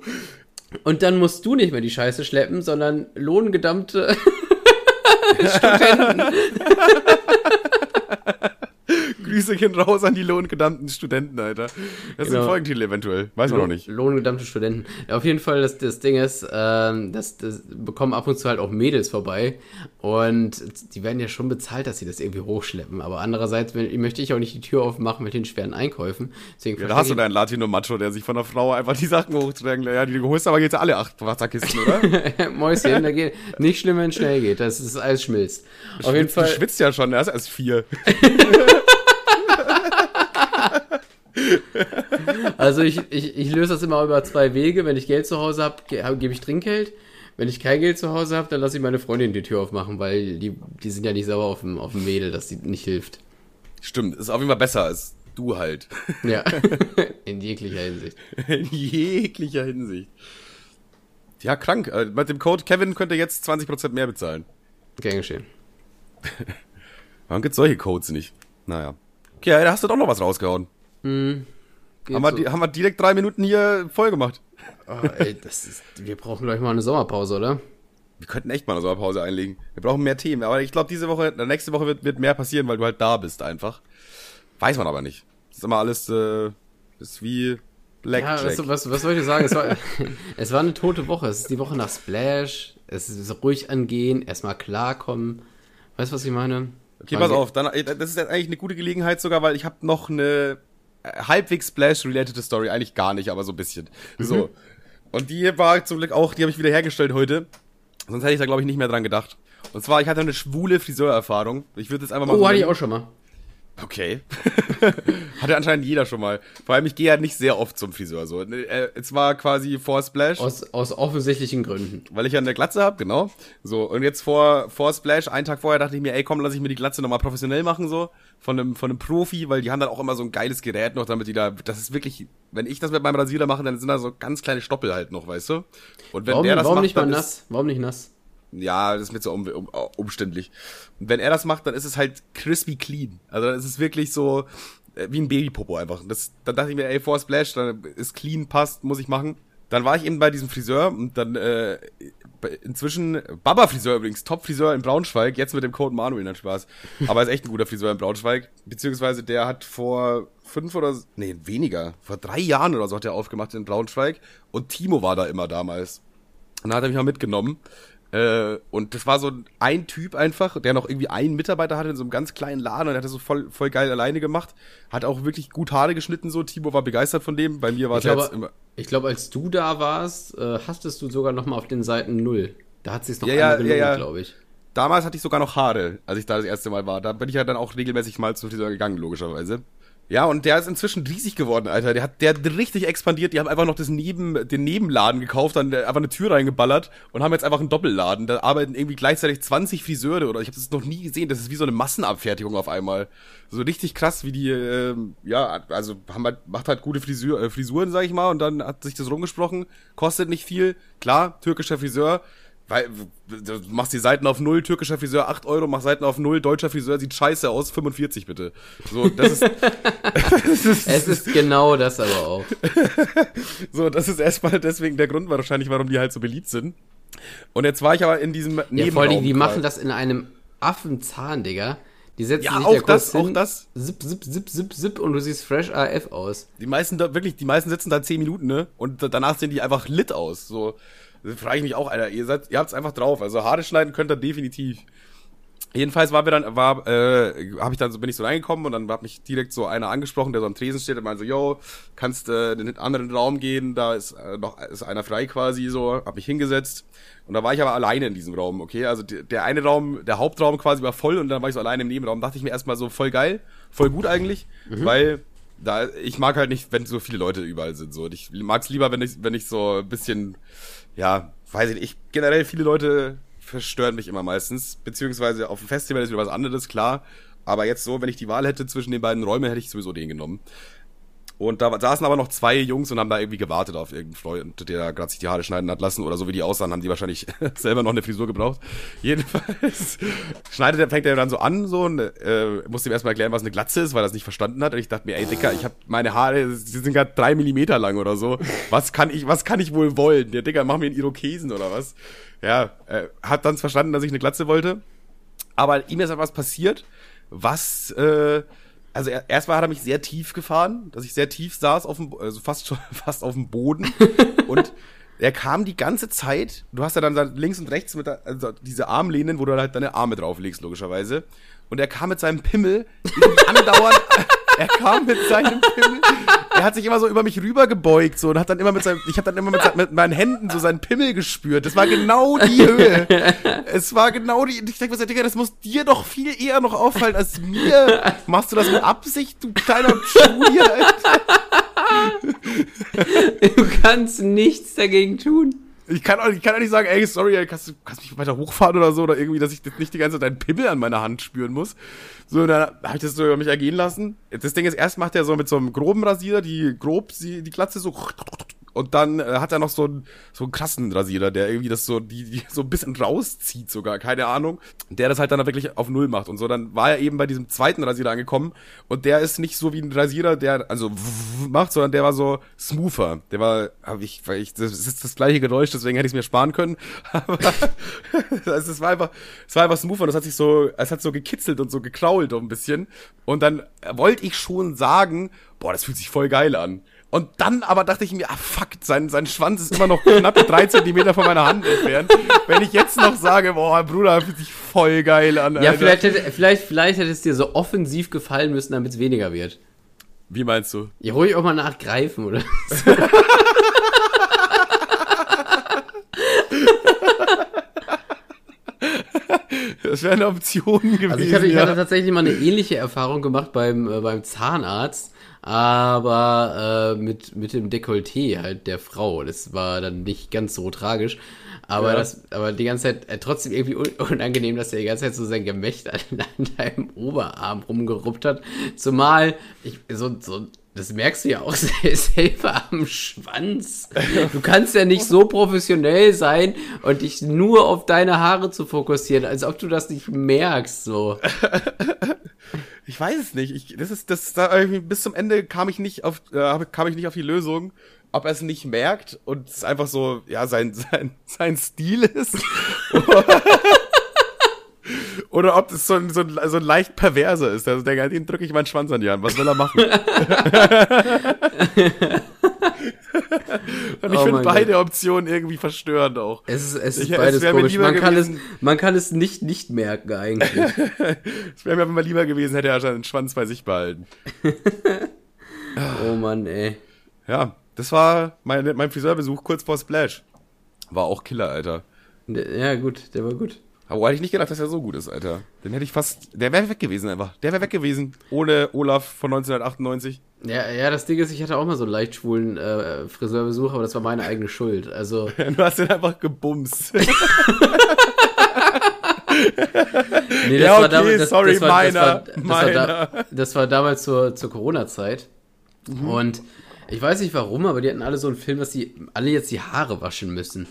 und dann musst du nicht mehr die Scheiße schleppen, sondern lohngedammte Studenten. Grüße gehen raus an die lohngedammten Studenten, Alter. Das ist Genau. ein Folgentitel eventuell. Weiß man noch nicht. Lohngedammte Studenten. Ja, auf jeden Fall, das, das Ding ist, ähm, das, das bekommen ab und zu halt auch Mädels vorbei. Und die werden ja schon bezahlt, dass sie das irgendwie hochschleppen. Aber andererseits wenn, möchte ich auch nicht die Tür aufmachen mit den schweren Einkäufen. Deswegen Ja, da hast du deinen Latino-Macho, der sich von der Frau einfach die Sachen hochträgt. Ja, die du holst aber jetzt alle acht Wasserkisten, oder? ich- Mäuschen, da geht nicht schlimm, wenn es schnell geht. Das ist alles schmilzt. Auf jeden Du Fall. schwitzt ja schon, er ist erst vier. Also ich, ich, ich löse das immer über zwei Wege. Wenn ich Geld zu Hause habe, ge gebe ich Trinkgeld. Wenn ich kein Geld zu Hause habe, dann lasse ich meine Freundin die Tür aufmachen, weil die, die sind ja nicht sauer auf dem, auf dem Mädel, dass die nicht hilft. Stimmt, ist auf jeden Fall besser als du halt. Ja, in jeglicher Hinsicht. In jeglicher Hinsicht. Ja, krank. Äh, Mit dem Code Kevin könnt ihr jetzt 20% mehr bezahlen. Gern geschehen. Warum gibt's solche Codes nicht? Naja. Okay, da hast du doch noch was rausgehauen. Geht Haben wir, so. die, haben wir direkt drei Minuten hier voll gemacht. Oh, ey, das ist, wir brauchen gleich mal eine Sommerpause, oder? Wir könnten echt mal eine Sommerpause einlegen. Wir brauchen mehr Themen. Aber ich glaube, diese Woche, nächste Woche wird, wird mehr passieren, weil du halt da bist einfach. Weiß man aber nicht. Das ist immer alles, äh, ist wie Ja, Blackjack. was, was, was soll ich dir sagen? Es war, es war eine tote Woche. Es ist die Woche nach Splash. Es ist ruhig angehen, erstmal klarkommen. Weißt du, was ich meine? Okay, pass auf, dann, äh, das ist jetzt eigentlich eine gute Gelegenheit sogar, weil ich habe noch eine halbwegs Splash-related Story, eigentlich gar nicht, aber so ein bisschen. Mhm. So. Und die war zum Glück auch, die habe ich wieder hergestellt heute. Sonst hätte ich da, glaube ich, nicht mehr dran gedacht. Und zwar, ich hatte eine schwule Friseurerfahrung. Ich würde jetzt einfach mal Oh, hatte ich auch schon mal. Okay. Hatte anscheinend jeder schon mal. Vor allem, ich gehe ja nicht sehr oft zum Friseur. So. Äh, Es war quasi vor Splash, Aus, aus offensichtlichen Gründen. weil ich ja eine Glatze habe, genau. So, und jetzt vor, vor Splash, einen Tag vorher, dachte ich mir, ey, komm, lass ich mir die Glatze nochmal professionell machen, so. Von einem, von einem Profi, weil die haben dann auch immer so ein geiles Gerät noch, damit die da, das ist wirklich, wenn ich das mit meinem Rasierer mache, dann sind da so ganz kleine Stoppel halt noch, weißt du? Und wenn Warum, der das warum macht, nicht mal nass? Warum nicht nass? Ja, das ist mir zu um, um, umständlich. Und wenn er das macht, dann ist es halt crispy clean. Also dann ist es wirklich so äh, wie ein Babypopo einfach. Das, dann dachte ich mir, ey, vor Splash, dann ist clean, passt, muss ich machen. Dann war ich eben bei diesem Friseur und dann äh, inzwischen Baba Friseur übrigens, Top Friseur in Braunschweig, jetzt mit dem Code Manuel, nein Spaß. Aber ist echt ein guter Friseur in Braunschweig, beziehungsweise der hat vor fünf oder nee, weniger, vor drei Jahren oder so hat er aufgemacht in Braunschweig und Timo war da immer damals. Und dann hat er mich mal mitgenommen. Äh, und das war so ein Typ einfach, der noch irgendwie einen Mitarbeiter hatte in so einem ganz kleinen Laden und der hat das so voll, voll geil alleine gemacht. Hat auch wirklich gut Haare geschnitten, so. Timo war begeistert von dem. Bei mir war Ich es jetzt glaube, immer. ich glaube, als du da warst, äh, hastest du sogar noch mal auf den Seiten null. Da hat sich's noch Ja, ja, einmal ja, ja. glaube ich. Damals hatte ich sogar noch Haare, als ich da das erste Mal war. Da bin ich ja dann auch regelmäßig mal zum Friseur gegangen, logischerweise. Ja, und der ist inzwischen riesig geworden, Alter. Der hat, der hat richtig expandiert. Die haben einfach noch das Neben, den Nebenladen gekauft, dann einfach eine Tür reingeballert und haben jetzt einfach einen Doppelladen. Da arbeiten irgendwie gleichzeitig 20 Friseure oder ich habe das noch nie gesehen. Das ist wie so eine Massenabfertigung auf einmal. So richtig krass, wie die, äh, ja, also haben halt, macht halt gute Frisur, äh, Frisuren, sag ich mal, und dann hat sich das rumgesprochen. Kostet nicht viel. Klar, türkischer Friseur weil du machst die Seiten auf null, türkischer Friseur 8 Euro, mach Seiten auf null, deutscher Friseur sieht scheiße aus, 45 bitte. So, das ist, das ist Es ist genau das aber auch. so, das ist erstmal deswegen der Grund wahrscheinlich, warum die halt so beliebt sind. Und jetzt war ich aber in diesem. Ja, vor allem, die machen das in einem Affenzahn, Digga. Die setzen ja, sich auch das, hin, auch das. Zip, zip, zip, zip, zip und du siehst fresh AF aus. Die meisten da, wirklich, die meisten sitzen da 10 Minuten, ne? Und danach sehen die einfach lit aus, so. Frage ich mich auch, Alter, ihr seid, ihr habt's einfach drauf. Also Haare schneiden könnt ihr definitiv. Jedenfalls war wir dann, war, äh, habe ich dann so, bin ich so reingekommen und dann hat mich direkt so einer angesprochen, der so am Tresen steht und meinte so, yo, kannst äh, in den anderen Raum gehen, da ist äh, noch ist einer frei quasi so, hab mich hingesetzt und da war ich aber alleine in diesem Raum, okay? Also der, der eine Raum, der Hauptraum quasi war voll und dann war ich so alleine im Nebenraum, dachte ich mir erstmal so voll geil, voll gut eigentlich, mhm. weil da ich mag halt nicht, wenn so viele Leute überall sind so. Und ich mag's lieber, wenn ich wenn ich so ein bisschen ja, weiß ich nicht, ich, generell viele Leute verstören mich immer meistens, beziehungsweise auf dem Festival ist wieder was anderes, klar, aber jetzt so, wenn ich die Wahl hätte zwischen den beiden Räumen, hätte ich sowieso den genommen. Und da saßen aber noch zwei Jungs und haben da irgendwie gewartet auf irgendeinen Freund, der gerade sich die Haare schneiden hat lassen. Oder so wie die aussahen, haben die wahrscheinlich selber noch eine Frisur gebraucht. Jedenfalls schneidet er, fängt er dann so an, so und äh, musste ihm erstmal erklären, was eine Glatze ist, weil er es nicht verstanden hat. Und ich dachte mir, ey Dicker, ich habe meine Haare, sie sind gerade drei Millimeter lang oder so. Was kann ich, was kann ich wohl wollen? Der Dicker, mach mir einen Irokesen oder was? Ja, äh, hat dann verstanden, dass ich eine Glatze wollte. Aber ihm ist etwas passiert, was äh, also erstmal hat er mich sehr tief gefahren, dass ich sehr tief saß, auf dem, also fast schon fast auf dem Boden. und er kam die ganze Zeit, du hast ja dann links und rechts mit der, also diese Armlehnen, wo du halt deine Arme drauflegst, logischerweise. Und er kam mit seinem Pimmel andauernd, er kam mit seinem Pimmel er hat sich immer so über mich rübergebeugt so und hat dann immer mit seinem, ich habe dann immer mit, mit, meinen Händen so seinen Pimmel gespürt. Das war genau die Höhe. es war genau die. Ich denke mir, Digga, das muss dir doch viel eher noch auffallen als mir. Machst du das mit Absicht, du kleiner Schuh Alter? du kannst nichts dagegen tun. Ich kann, auch, ich kann auch nicht sagen, ey, sorry, ey, kannst du kannst mich weiter hochfahren oder so, oder irgendwie, dass ich nicht die ganze Zeit deinen Pimmel an meiner Hand spüren muss. So, dann habe ich das so über mich ergehen lassen. Das Ding ist, erst macht er so mit so einem groben Rasierer die grob die, die Glatze so und dann äh, hat er noch so einen, so einen krassen Rasierer, der irgendwie das so, die, die so ein bisschen rauszieht sogar, keine Ahnung. Der das halt dann wirklich auf Null macht und so. Dann war er eben bei diesem zweiten Rasierer angekommen und der ist nicht so wie ein Rasierer, der also macht, sondern der war so smoother. Der war, hab ich, weil ich, das ist das gleiche Geräusch, deswegen hätte ich es mir sparen können. Aber es war einfach, es war einfach smoother und das hat sich so, es hat so gekitzelt und so gekrault ein bisschen. Und dann wollte ich schon sagen, boah, das fühlt sich voll geil an. Und dann aber dachte ich mir, ah fuck, sein, sein Schwanz ist immer noch knapp drei Zentimeter von meiner Hand entfernt. Wenn ich jetzt noch sage, boah, Bruder, fühlt sich voll geil an. Alter. Ja, vielleicht hätte, vielleicht, vielleicht hätte es dir so offensiv gefallen müssen, damit es weniger wird. Wie meinst du? Ja, ruhig auch mal nachgreifen, oder? Das wäre eine Option gewesen. Also ich hatte, ich hatte tatsächlich mal eine ähnliche Erfahrung gemacht beim, äh, beim Zahnarzt aber äh, mit, mit dem Dekolleté halt der Frau. Das war dann nicht ganz so tragisch. Aber, ja. das, aber die ganze Zeit äh, trotzdem irgendwie unangenehm, dass er die ganze Zeit so sein Gemächt an, an deinem Oberarm rumgeruppt hat. Zumal ich so, so das merkst du ja auch selber am Schwanz. Du kannst ja nicht so professionell sein und dich nur auf deine Haare zu fokussieren, als ob du das nicht merkst, so. Ich weiß es nicht. Ich, das ist, das, da irgendwie bis zum Ende kam ich nicht auf, äh, kam ich nicht auf die Lösung, ob er es nicht merkt und es einfach so, ja, sein, sein, sein Stil ist. Oder ob das so ein, so ein, so ein leicht perverser ist. Also der, den drücke ich meinen Schwanz an die Hand. Was will er machen? Und ich oh finde beide Gott. Optionen irgendwie verstörend auch. Es ist, es ist ich, beides es komisch. Man kann, es, man kann es nicht nicht merken eigentlich. es wäre mir aber mal lieber gewesen, hätte er seinen Schwanz bei sich behalten. oh Mann, ey. Ja, das war mein, mein Friseurbesuch kurz vor Splash. War auch Killer, Alter. Ja, gut, der war gut. Aber hätte ich nicht gedacht, dass er so gut ist, Alter. Den hätte ich fast. Der wäre weg gewesen einfach. Der wäre weg gewesen. Ohne Olaf von 1998. Ja, ja, das Ding ist, ich hatte auch mal so einen leicht schwulen äh, Friseurbesuch, aber das war meine eigene Schuld. Also. du hast den einfach gebumst. nee, das Ja, war okay, damals, das, sorry, das war, das meiner, war, das war, da, meiner. das war damals zur, zur Corona-Zeit. Mhm. Und ich weiß nicht warum, aber die hatten alle so einen Film, dass die alle jetzt die Haare waschen müssen.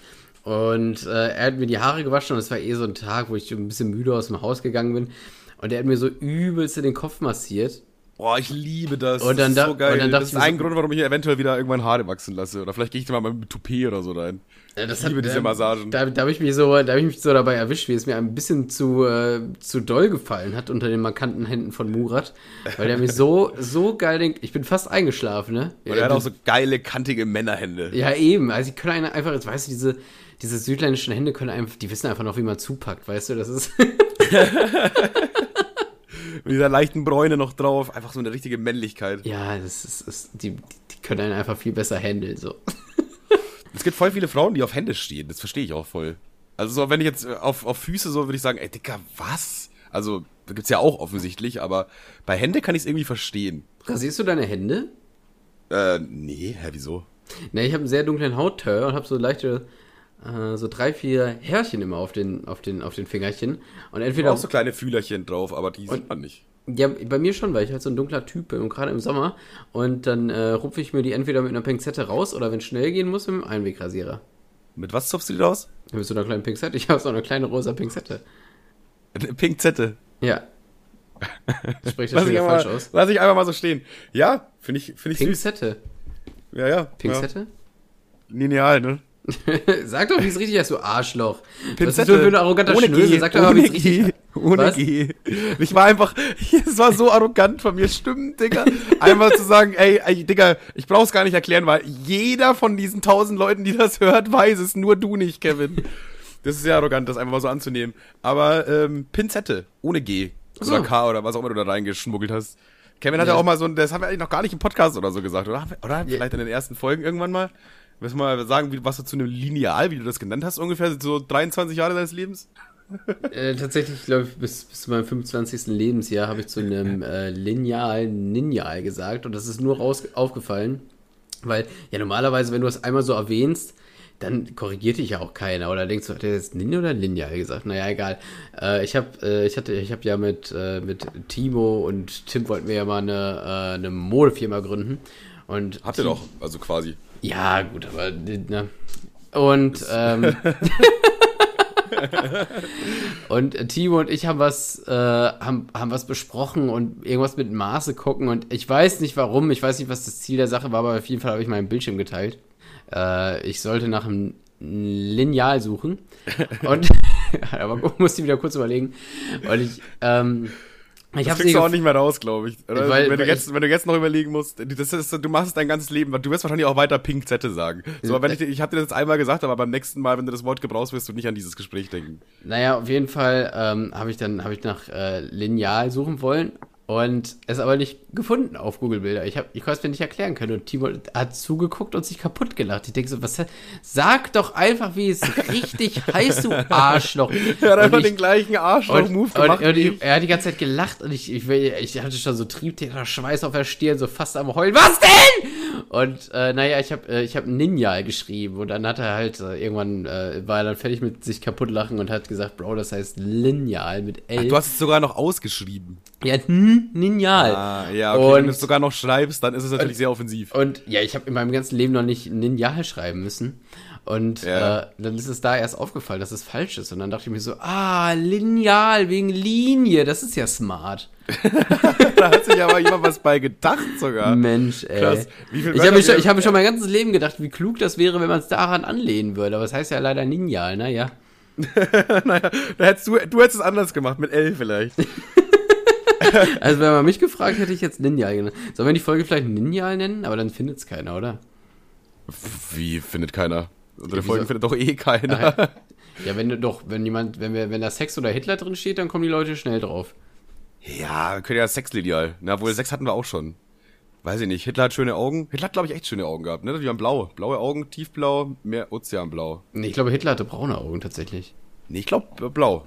Und äh, er hat mir die Haare gewaschen und es war eh so ein Tag, wo ich ein bisschen müde aus dem Haus gegangen bin. Und er hat mir so übelst in den Kopf massiert. Boah, ich liebe das. Und dann das ist so geil. und dann dachte das ist ein so- Grund, warum ich mir eventuell wieder irgendwann Haare wachsen lasse. Oder vielleicht gehe ich da mal mit Toupet oder so rein. Äh, Das Ich liebe diese da- Massagen. Da, da habe ich mich so, da habe ich mich so dabei erwischt, wie es mir ein bisschen zu, äh, zu doll gefallen hat unter den markanten Händen von Murat, weil der mir so so geil denkt, ich bin fast eingeschlafen, ne? Und er hat auch so geile, kantige Männerhände. ja eben, also die können einen einfach, jetzt weißt du, diese diese südländischen Hände können einfach, die wissen einfach noch, wie man zupackt, weißt du, das ist Mit dieser leichten Bräune noch drauf. Einfach so eine richtige Männlichkeit. ja, das ist, ist die, die können einen einfach viel besser handeln so. Es gibt voll viele Frauen, die auf Hände stehen. Das verstehe ich auch voll. Also so, wenn ich jetzt auf, auf Füße so, würde ich sagen, ey, Dicker, was? Also, da gibt's ja auch offensichtlich, aber bei Hände kann ich es irgendwie verstehen. Rasierst du deine Hände? Äh, nee, hä, wieso? Ne, ich habe einen sehr dunklen Hautteil und habe so leichte äh, so drei, vier Härchen immer auf den, auf den, auf den Fingerchen. Und entweder Auch so kleine Fühlerchen drauf, aber die sieht man nicht. Ja, bei mir schon, weil ich halt so ein dunkler Typ bin und gerade im Sommer. Und dann äh, rupfe ich mir die entweder mit einer Pinzette raus oder wenn es schnell gehen muss, mit einem Einwegrasierer. Mit was zupfst du die raus? Mit so einer kleinen Pinzette. Ich habe so eine kleine rosa Pinzette. Eine Pinkzette. Ja. Spricht das wieder falsch mal, aus? lass ich einfach mal so stehen. Ja, finde ich, finde ich süß. Pinzette. Ja, ja. Pinzette? Ja. Lineal, ne? Sag doch, wie es richtig heißt, du Arschloch. Ist Pinzette. das für ein arroganter Schnösel? Sag doch mal, wie es richtig G, ohne Was? G. Ich war einfach, es war so arrogant von mir, stimmt, Digga. Einmal zu sagen, ey, ey, Digga, ich brauch's gar nicht erklären, weil jeder von diesen tausend Leuten, die das hört, weiß es, nur du nicht, Kevin. Das ist sehr arrogant, das einfach mal so anzunehmen. Aber ähm, Pinzette, ohne G. so. Oder K oder was auch immer du da reingeschmuggelt hast. Kevin hat ja Ja. auch mal so ein, das haben wir eigentlich noch gar nicht im Podcast oder so gesagt, oder? Oder vielleicht in den ersten Folgen irgendwann mal. Willst du mal sagen, wie, was du zu einem Lineal, wie du das genannt hast, ungefähr so 23 Jahre deines Lebens? Äh, tatsächlich, glaube ich, bis, bis zu meinem 25. Lebensjahr habe ich zu einem äh, Lineal Ninjal gesagt und das ist nur raus aufgefallen, weil ja normalerweise, wenn du es einmal so erwähnst, dann korrigiert dich ja auch keiner oder denkst du, hat der jetzt Ninja oder Lineal gesagt? Naja, egal. Äh, ich habe äh, ich hatte, ich habe ja mit, äh, mit Timo und Tim wollten wir ja mal eine, äh, eine Modefirma gründen und Habt ihr doch, also quasi. ja, gut, aber ne. Und ähm, und äh, Timo und ich haben was äh, haben, haben was besprochen und irgendwas mit Maße gucken und ich weiß nicht warum, ich weiß nicht, was das Ziel der Sache war, aber auf jeden Fall habe ich meinen Bildschirm geteilt. Äh, ich sollte nach einem Lineal suchen und aber musste wieder kurz überlegen und ich ähm, ich Das kriegst du auch nicht mehr raus, glaube ich. Weil- wenn, du weil jetzt, wenn du jetzt noch überlegen musst, das ist, du machst es dein ganzes Leben, du wirst wahrscheinlich auch weiter Pinzette sagen. So, aber wenn ich, ich habe dir das einmal gesagt, aber beim nächsten Mal, wenn du das Wort gebrauchst, wirst du nicht an dieses Gespräch denken. Naja, auf jeden Fall ähm, habe ich dann habe ich nach äh, Lineal suchen wollen und es aber nicht gefunden auf Google Bilder. Ich habe ich konnte es mir nicht erklären können und Timo hat zugeguckt und sich kaputt gelacht. Ich denke so, was sag doch einfach, wie es richtig heißt, du Arschloch. Er hat Und einfach ich- den gleichen und, Arschloch-Move und, gemacht. und wie ich, er hat die ganze Zeit gelacht und ich, ich, ich hatte schon so Triebtäter Schweiß auf der Stirn, so fast am Heulen. Was denn? Und äh, naja, ich habe äh, ich hab Ninja geschrieben und dann hat er halt äh, irgendwann äh, war er dann fertig mit sich kaputt lachen und hat gesagt, Bro, das heißt Lineal mit L. Du hast es sogar noch ausgeschrieben. ja, hm, Ninjal. Ah, ja, okay. wenn Und- du es sogar noch schreibst, dann ist es natürlich sehr offensiv. Und ja, ich habe in meinem ganzen Leben noch nicht Ninjal schreiben müssen. Und Ja. äh, dann ist es da erst aufgefallen, dass es falsch ist. Und dann dachte ich mir so, ah, Lineal wegen Linie, das ist ja smart. da hat sich aber jemand was bei gedacht sogar. Mensch, ey. Krass. Ich habe mir, schon- ich hab mir schon mein ganzes Leben gedacht, wie klug das wäre, wenn man es daran anlehnen würde. Aber es heißt ja leider Ninjal, naja. naja, da hättest du, du hättest es anders gemacht, mit L vielleicht. Also wenn man mich gefragt hätte, ich jetzt Ninjal genannt. Sollen wir die Folge vielleicht Ninjal nennen? Aber dann findet es keiner, oder? Wie findet keiner? Unsere Ja, Folgen findet doch eh keiner. Ja, wenn du doch, wenn jemand, wenn wir, wenn da Sex oder Hitler drin steht, dann kommen die Leute schnell drauf. Ja, wir können ja Sexlineal. Na, wohl Sex hatten wir auch schon. Weiß ich nicht. Hitler hat schöne Augen. Hitler hat, glaube ich, echt schöne Augen gehabt, ne? Die waren blau. Blaue Augen, tiefblau, mehr Ozeanblau. Nee, ich glaube, Hitler hatte braune Augen tatsächlich. Nee, ich glaube blau.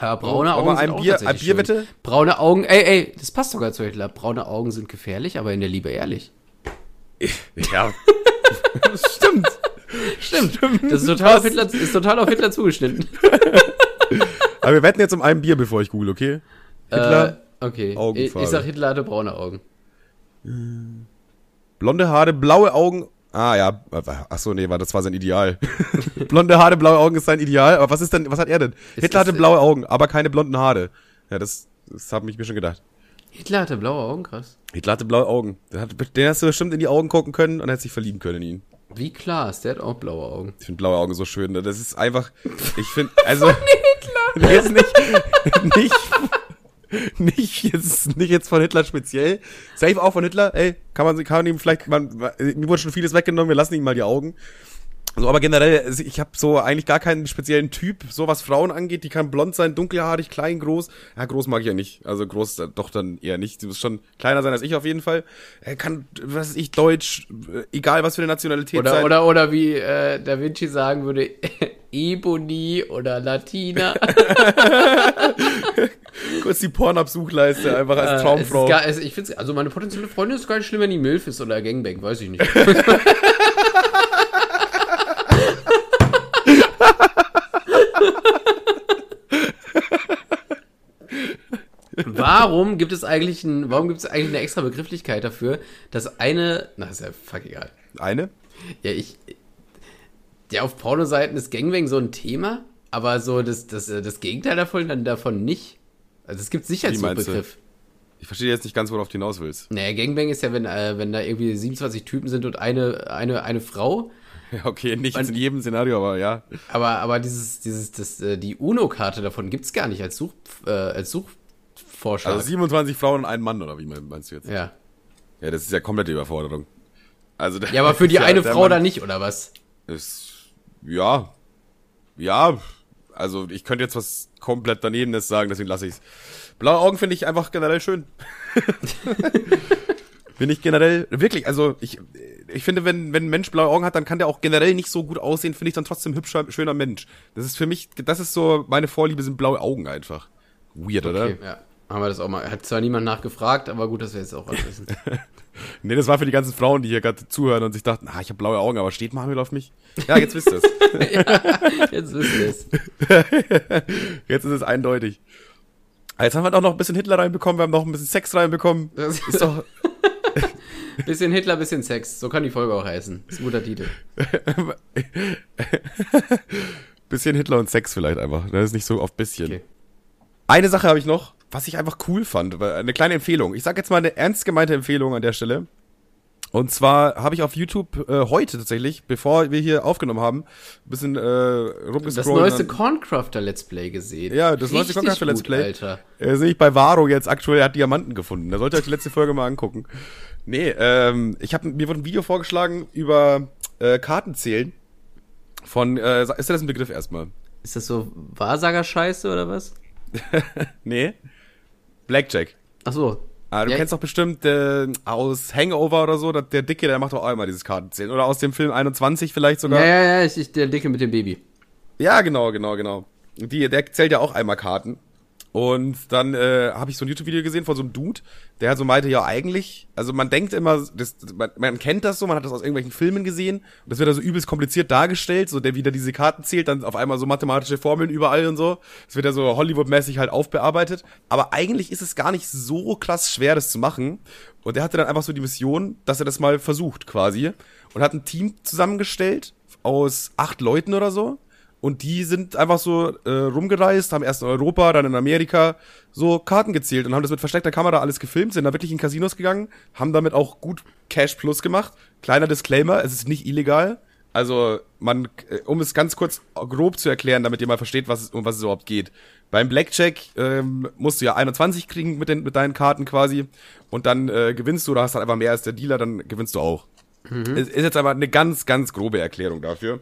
Ja, braune Augen sind ein auch Bier- tatsächlich ein Bier schön. bitte? Braune Augen, ey, ey, das passt sogar zu Hitler. Braune Augen sind gefährlich, aber in der Liebe ehrlich. Ja. Stimmt. Stimmt. Das ist total, auf Hitler, ist total auf Hitler zugeschnitten. Aber wir wetten jetzt um ein Bier, bevor ich google, okay? Hitler, Äh, okay. Ich, ich sag, Hitler hatte braune Augen. blonde Haare, blaue Augen. Ah ja, ach so, nee, war das war sein Ideal. blonde Haare, blaue Augen ist sein Ideal. Aber was ist denn, was hat er denn? Hitler das- hatte blaue Augen, aber keine blonden Haare. Ja, das, das habe ich mir schon gedacht. Hitler hatte blaue Augen, krass. Hitler hatte blaue Augen. Der, hat, den hast du bestimmt in die Augen gucken können und hättest dich verlieben können in ihn. Wie Klaas, der hat auch blaue Augen. Ich finde blaue Augen so schön. Ne? Das ist einfach. Ich finde, also. Nee, ist nicht. Nicht. Nicht jetzt, nicht jetzt von Hitler speziell. Safe auch von Hitler. Ey, kann man, kann man ihm vielleicht, man, mir wurde schon vieles weggenommen, wir lassen ihm mal die Augen. So, aber generell, also ich habe so eigentlich gar keinen speziellen Typ, so was Frauen angeht. Die kann blond sein, dunkelhaarig, klein, groß. Ja, groß mag ich ja nicht. Also groß äh, doch dann eher nicht. Du musst schon kleiner sein als ich auf jeden Fall. Er kann, was weiß ich, Deutsch, äh, egal was für eine Nationalität Oder, sein. oder, oder wie äh, Da Vinci sagen würde, Ebony oder Latina. Kurz die Pornhub-Suchleiste einfach als Äh, Traumfrau. gar, es, ich find's, also meine potenzielle Freundin ist gar nicht schlimm, wenn die Milf ist oder Gangbang, weiß ich nicht. Warum gibt es eigentlich ein, warum gibt es eigentlich eine extra Begrifflichkeit dafür, dass eine, na ist ja fuck egal. Eine? Ja, ich, ja, auf Pornoseiten ist Gangbang so ein Thema, aber so das, das, äh, das Gegenteil davon dann davon nicht. Also es gibt sicher einen? Begriff. Ich verstehe jetzt nicht ganz, worauf du hinaus willst. Naja, Gangbang ist ja, wenn, äh, wenn da irgendwie 27 Typen sind und eine, eine, eine Frau. Ja, okay, nicht in jedem Szenario, aber ja. Aber, aber dieses, dieses, das, äh, die UNO-Karte davon gibt's gar nicht als Such, äh, als Suchvorschlag. Also 27 Frauen und ein Mann, oder wie meinst du jetzt? ja. Ja, das ist ja komplette Überforderung. Also, Ja, aber für die ja, eine Frau Mann dann nicht, oder was? Ist, ja. Ja, also ich könnte jetzt was komplett danebenes sagen, deswegen lasse ich's. Blaue Augen finde ich einfach generell schön. Finde ich generell, wirklich, also ich, ich finde, wenn, wenn ein Mensch blaue Augen hat, dann kann der auch generell nicht so gut aussehen, finde ich dann trotzdem hübscher, schöner Mensch. Das ist für mich, das ist so, meine Vorliebe sind blaue Augen einfach. Weird, oder? Okay, ja. Haben wir das auch mal. Hat zwar niemand nachgefragt, aber gut, dass wir jetzt auch was wissen. Nee, das war für die ganzen Frauen, die hier gerade zuhören und sich dachten, ah, ich habe blaue Augen, aber steht Manuel auf mich? Ja, jetzt wisst ihr es. Jetzt wissen wir es. Jetzt ist es eindeutig. Jetzt haben wir doch noch ein bisschen Hitler reinbekommen, wir haben noch ein bisschen Sex reinbekommen. Das Ist doch, Bisschen Hitler, bisschen Sex. So kann die Folge auch heißen. ist ein guter Titel. bisschen Hitler und Sex vielleicht einfach. Das ist nicht so oft bisschen. Okay. Eine Sache habe ich noch, was ich einfach cool fand. Eine kleine Empfehlung. Ich sage jetzt mal eine ernst gemeinte Empfehlung an der Stelle. Und zwar habe ich auf YouTube äh, heute tatsächlich, bevor wir hier aufgenommen haben, ein bisschen äh, rumgescrollt. Das neueste Corncrafter Let's Play gesehen. Ja, das neueste Richtig Corncrafter Let's Play. Alter. Äh, sehe ich bei Varo jetzt aktuell, er hat Diamanten gefunden. Da sollt ihr euch die letzte Folge mal angucken. Nee, ähm, ich habe mir wurde ein Video vorgeschlagen über äh, Kartenzählen. Von, äh, ist das ein Begriff erstmal? Ist das so Wahrsager-Scheiße oder was? Nee. Blackjack. Ach so. Ah, du Ja, kennst doch bestimmt äh, aus Hangover oder so, der, Dicke, der macht doch auch immer dieses Kartenzählen. Oder aus dem Film 21 vielleicht sogar. Ja, ja, ja, ich, ich, der Dicke mit dem Baby. Ja, genau, genau, genau. Die, der zählt ja auch einmal Karten. Und dann äh, habe ich so ein YouTube-Video gesehen von so einem Dude, der halt so meinte, ja eigentlich, also man denkt immer, das, man, man kennt das so, man hat das aus irgendwelchen Filmen gesehen und das wird da so übelst kompliziert dargestellt, so der wieder diese Karten zählt, dann auf einmal so mathematische Formeln überall und so. Das wird ja so Hollywood-mäßig halt aufbearbeitet. Aber eigentlich ist es gar nicht so krass schwer, das zu machen. Und der hatte dann einfach so die Mission, dass er das mal versucht quasi und hat ein Team zusammengestellt aus acht Leuten oder so. Und die sind einfach so äh, rumgereist, haben erst in Europa, dann in Amerika so Karten gezählt und haben das mit versteckter Kamera alles gefilmt, sind da wirklich in Casinos gegangen, haben damit auch gut Cash Plus gemacht. Kleiner Disclaimer, es ist nicht illegal. Also, man, äh, um es ganz kurz grob zu erklären, damit ihr mal versteht, was um was es überhaupt geht. Beim Blackjack ähm, musst du ja 21 kriegen mit, den, mit deinen Karten quasi und dann äh, gewinnst du oder hast halt einfach mehr als der Dealer, dann gewinnst du auch. Es ist jetzt aber eine ganz, ganz grobe Erklärung dafür.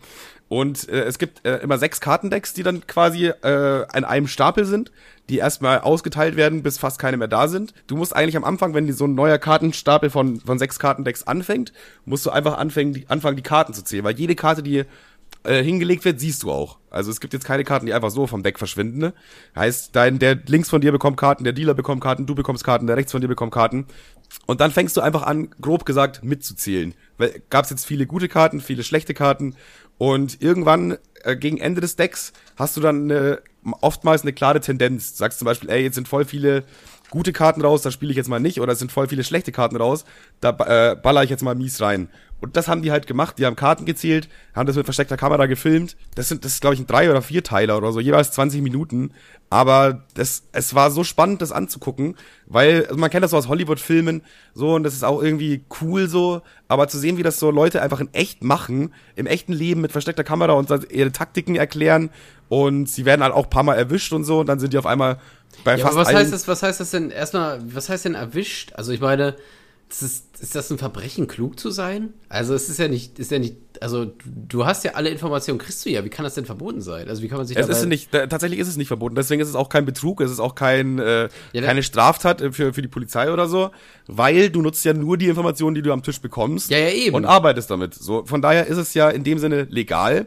Und äh, es gibt äh, immer sechs Kartendecks, die dann quasi äh, an einem Stapel sind, die erstmal ausgeteilt werden, bis fast keine mehr da sind. Du musst eigentlich am Anfang, wenn so ein neuer Kartenstapel von, von sechs Kartendecks anfängt, musst du einfach anfangen die, anfangen, die Karten zu zählen. Weil jede Karte, die äh, hingelegt wird, siehst du auch. Also es gibt jetzt keine Karten, die einfach so vom Deck verschwinden. Ne? Heißt, dein, der links von dir bekommt Karten, der Dealer bekommt Karten, du bekommst Karten, der rechts von dir bekommt Karten. Und dann fängst du einfach an, grob gesagt, mitzuzählen. Weil gab jetzt viele gute Karten, viele schlechte Karten. Und irgendwann, äh, gegen Ende des Decks, hast du dann eine, oftmals eine klare Tendenz. Du sagst zum Beispiel, ey, jetzt sind voll viele gute Karten raus, da spiele ich jetzt mal nicht, oder es sind voll viele schlechte Karten raus, da äh, baller ich jetzt mal mies rein. Und das haben die halt gemacht, die haben Karten gezählt, haben das mit versteckter Kamera gefilmt. Das sind, das ist, glaube ich, ein drei oder vier Teiler oder so, jeweils 20 Minuten. Aber das, es war so spannend, das anzugucken, weil also man kennt das so aus Hollywood-Filmen, so, und das ist auch irgendwie cool so, aber zu sehen, wie das so Leute einfach in echt machen, im echten Leben mit versteckter Kamera und ihre Taktiken erklären und sie werden halt auch ein paar Mal erwischt und so, und dann sind die auf einmal bei ja, fast aber was heißt das, was heißt das denn erstmal, was heißt denn erwischt? Also ich meine, das ist, ist das ein Verbrechen, klug zu sein? Also es ist ja nicht, ist ja nicht, also du, du hast ja alle Informationen, kriegst du ja, wie kann das denn verboten sein? Also wie kann man sich Es ist nicht, da- tatsächlich ist es nicht verboten. Deswegen ist es auch kein Betrug, es ist auch kein, äh, Ja, keine Straftat äh, für, für die Polizei oder so, weil du nutzt ja nur die Informationen, die du am Tisch bekommst. Ja, ja, eben. Und arbeitest damit. So, von daher ist es ja in dem Sinne legal.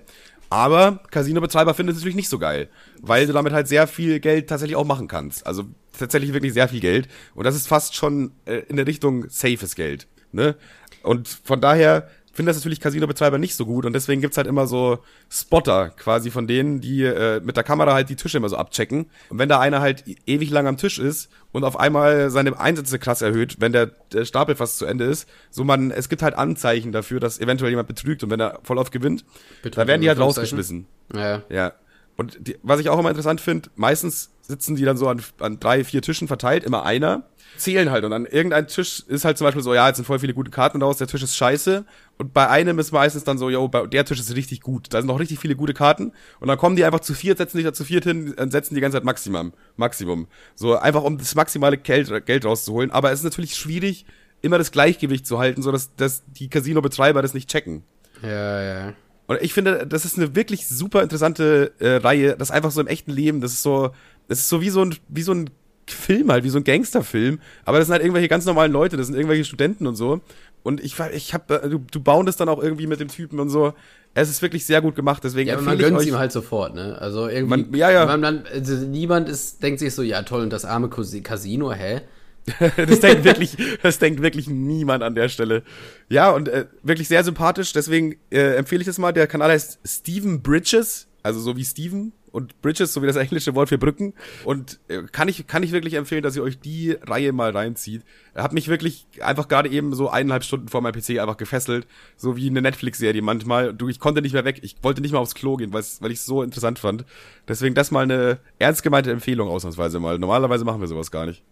Aber Casino-Betreiber finden es natürlich nicht so geil, weil du damit halt sehr viel Geld tatsächlich auch machen kannst. Also tatsächlich wirklich sehr viel Geld. Und das ist fast schon äh, in der Richtung safes Geld. Ne? Und von daher finden das natürlich Casino-Betreiber nicht so gut. Und deswegen gibt's halt immer so Spotter quasi von denen, die äh, mit der Kamera halt die Tische immer so abchecken. Und wenn da einer halt e- ewig lang am Tisch ist und auf einmal seine Einsätze krass erhöht, wenn der, der Stapel fast zu Ende ist, so man, es gibt halt Anzeichen dafür, dass eventuell jemand betrügt und wenn er voll oft gewinnt, dann werden die halt rausgeschmissen. Ja. Ja. Und die, was ich auch immer interessant finde, meistens sitzen die dann so an, an drei, vier Tischen verteilt, immer einer, zählen halt. Und an irgendein Tisch ist halt zum Beispiel so, ja, jetzt sind voll viele gute Karten raus, der Tisch ist scheiße. Und bei einem ist meistens dann so, yo, bei, der Tisch ist richtig gut. Da sind noch richtig viele gute Karten. Und dann kommen die einfach zu viert, setzen sich da zu viert hin und setzen die ganze Zeit Maximum. Maximum. So einfach, um das maximale Geld, Geld rauszuholen. Aber es ist natürlich schwierig, immer das Gleichgewicht zu halten, so dass, dass die Casino-Betreiber das nicht checken. Ja, ja. Und ich finde, das ist eine wirklich super interessante äh, Reihe. Das ist einfach so im echten Leben. Das ist so, das ist so wie so ein, wie so ein Film halt, wie so ein Gangsterfilm. Aber das sind halt irgendwelche ganz normalen Leute. Das sind irgendwelche Studenten und so. Und ich, ich hab, äh, du, du boundest dann auch irgendwie mit dem Typen und so. Es ist wirklich sehr gut gemacht. Deswegen Ja, aber man gönnt ihm halt sofort, ne? Also irgendwie. Man- ja, ja. Man, man, also niemand ist, denkt sich so, ja toll, und das arme Casino, hä? das denkt wirklich, das denkt wirklich niemand an der Stelle. Ja, und äh, wirklich sehr sympathisch. Deswegen äh, empfehle ich das mal. Der Kanal heißt Steven Bridges, also so wie Steven und Bridges, so wie das englische Wort für Brücken. Und äh, kann ich kann ich wirklich empfehlen, dass ihr euch die Reihe mal reinzieht. Hat mich wirklich einfach gerade eben so eineinhalb Stunden vor meinem PC einfach gefesselt, so wie eine Netflix-Serie manchmal. Du, ich konnte nicht mehr weg. Ich wollte nicht mal aufs Klo gehen, weil ich es so interessant fand. Deswegen das mal eine ernst gemeinte Empfehlung ausnahmsweise mal. Normalerweise machen wir sowas gar nicht.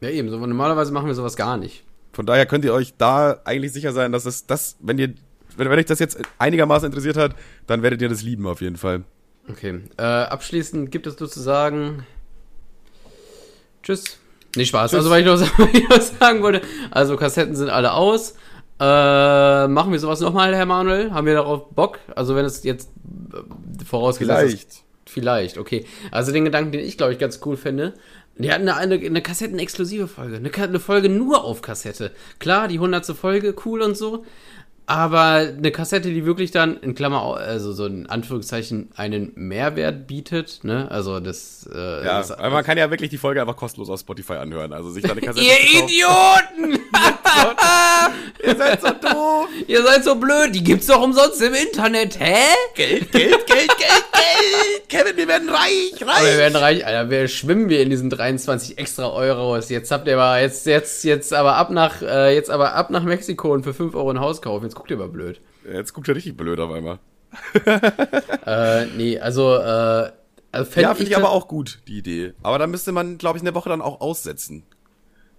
Ja, eben. So, normalerweise machen wir sowas gar nicht. Von daher könnt ihr euch da eigentlich sicher sein, dass es das, wenn ihr, wenn, wenn euch das jetzt einigermaßen interessiert hat, dann werdet ihr das lieben auf jeden Fall. Okay. Äh, abschließend gibt es nur zu sagen. Tschüss. Nee, Spaß. Tschüss. Also, weil ich, noch, weil ich noch sagen wollte, also Kassetten sind alle aus. Äh, machen wir sowas nochmal, Herr Manuel? Haben wir darauf Bock? Also, wenn es jetzt äh, vorausgesetzt ist. Vielleicht, okay. Also den Gedanken, den ich glaube ich ganz cool finde. Die hatten eine, eine, eine Kassetten-exklusive Folge. Eine, eine Folge nur auf Kassette. Klar, die hundertste Folge, cool und so. Aber eine Kassette, die wirklich dann, in Klammer, also so in Anführungszeichen, einen Mehrwert bietet, ne? Also das, äh, Ja, das, weil man kann ja wirklich die Folge einfach kostenlos auf Spotify anhören. Also sich da eine Kassette Ihr. Idioten! Ihr seid so doof! Ihr seid so blöd, die gibt's doch umsonst im Internet, hä? Geld, Geld, Geld, Geld, Geld! Kevin, wir werden reich, Aber wir reich! werden reich, Alter, wir schwimmen wir in diesen 23 extra Euros. Jetzt habt ihr aber, jetzt, jetzt, jetzt aber ab nach, äh, jetzt aber ab nach Mexiko und für 5 Euro ein Haus kaufen. Jetzt guckt ihr mal blöd. Jetzt guckt er richtig blöd auf einmal. Äh, nee, also, äh, also Ja, finde ich aber auch gut, die Idee. Aber da müsste man, glaube ich, eine Woche dann auch aussetzen.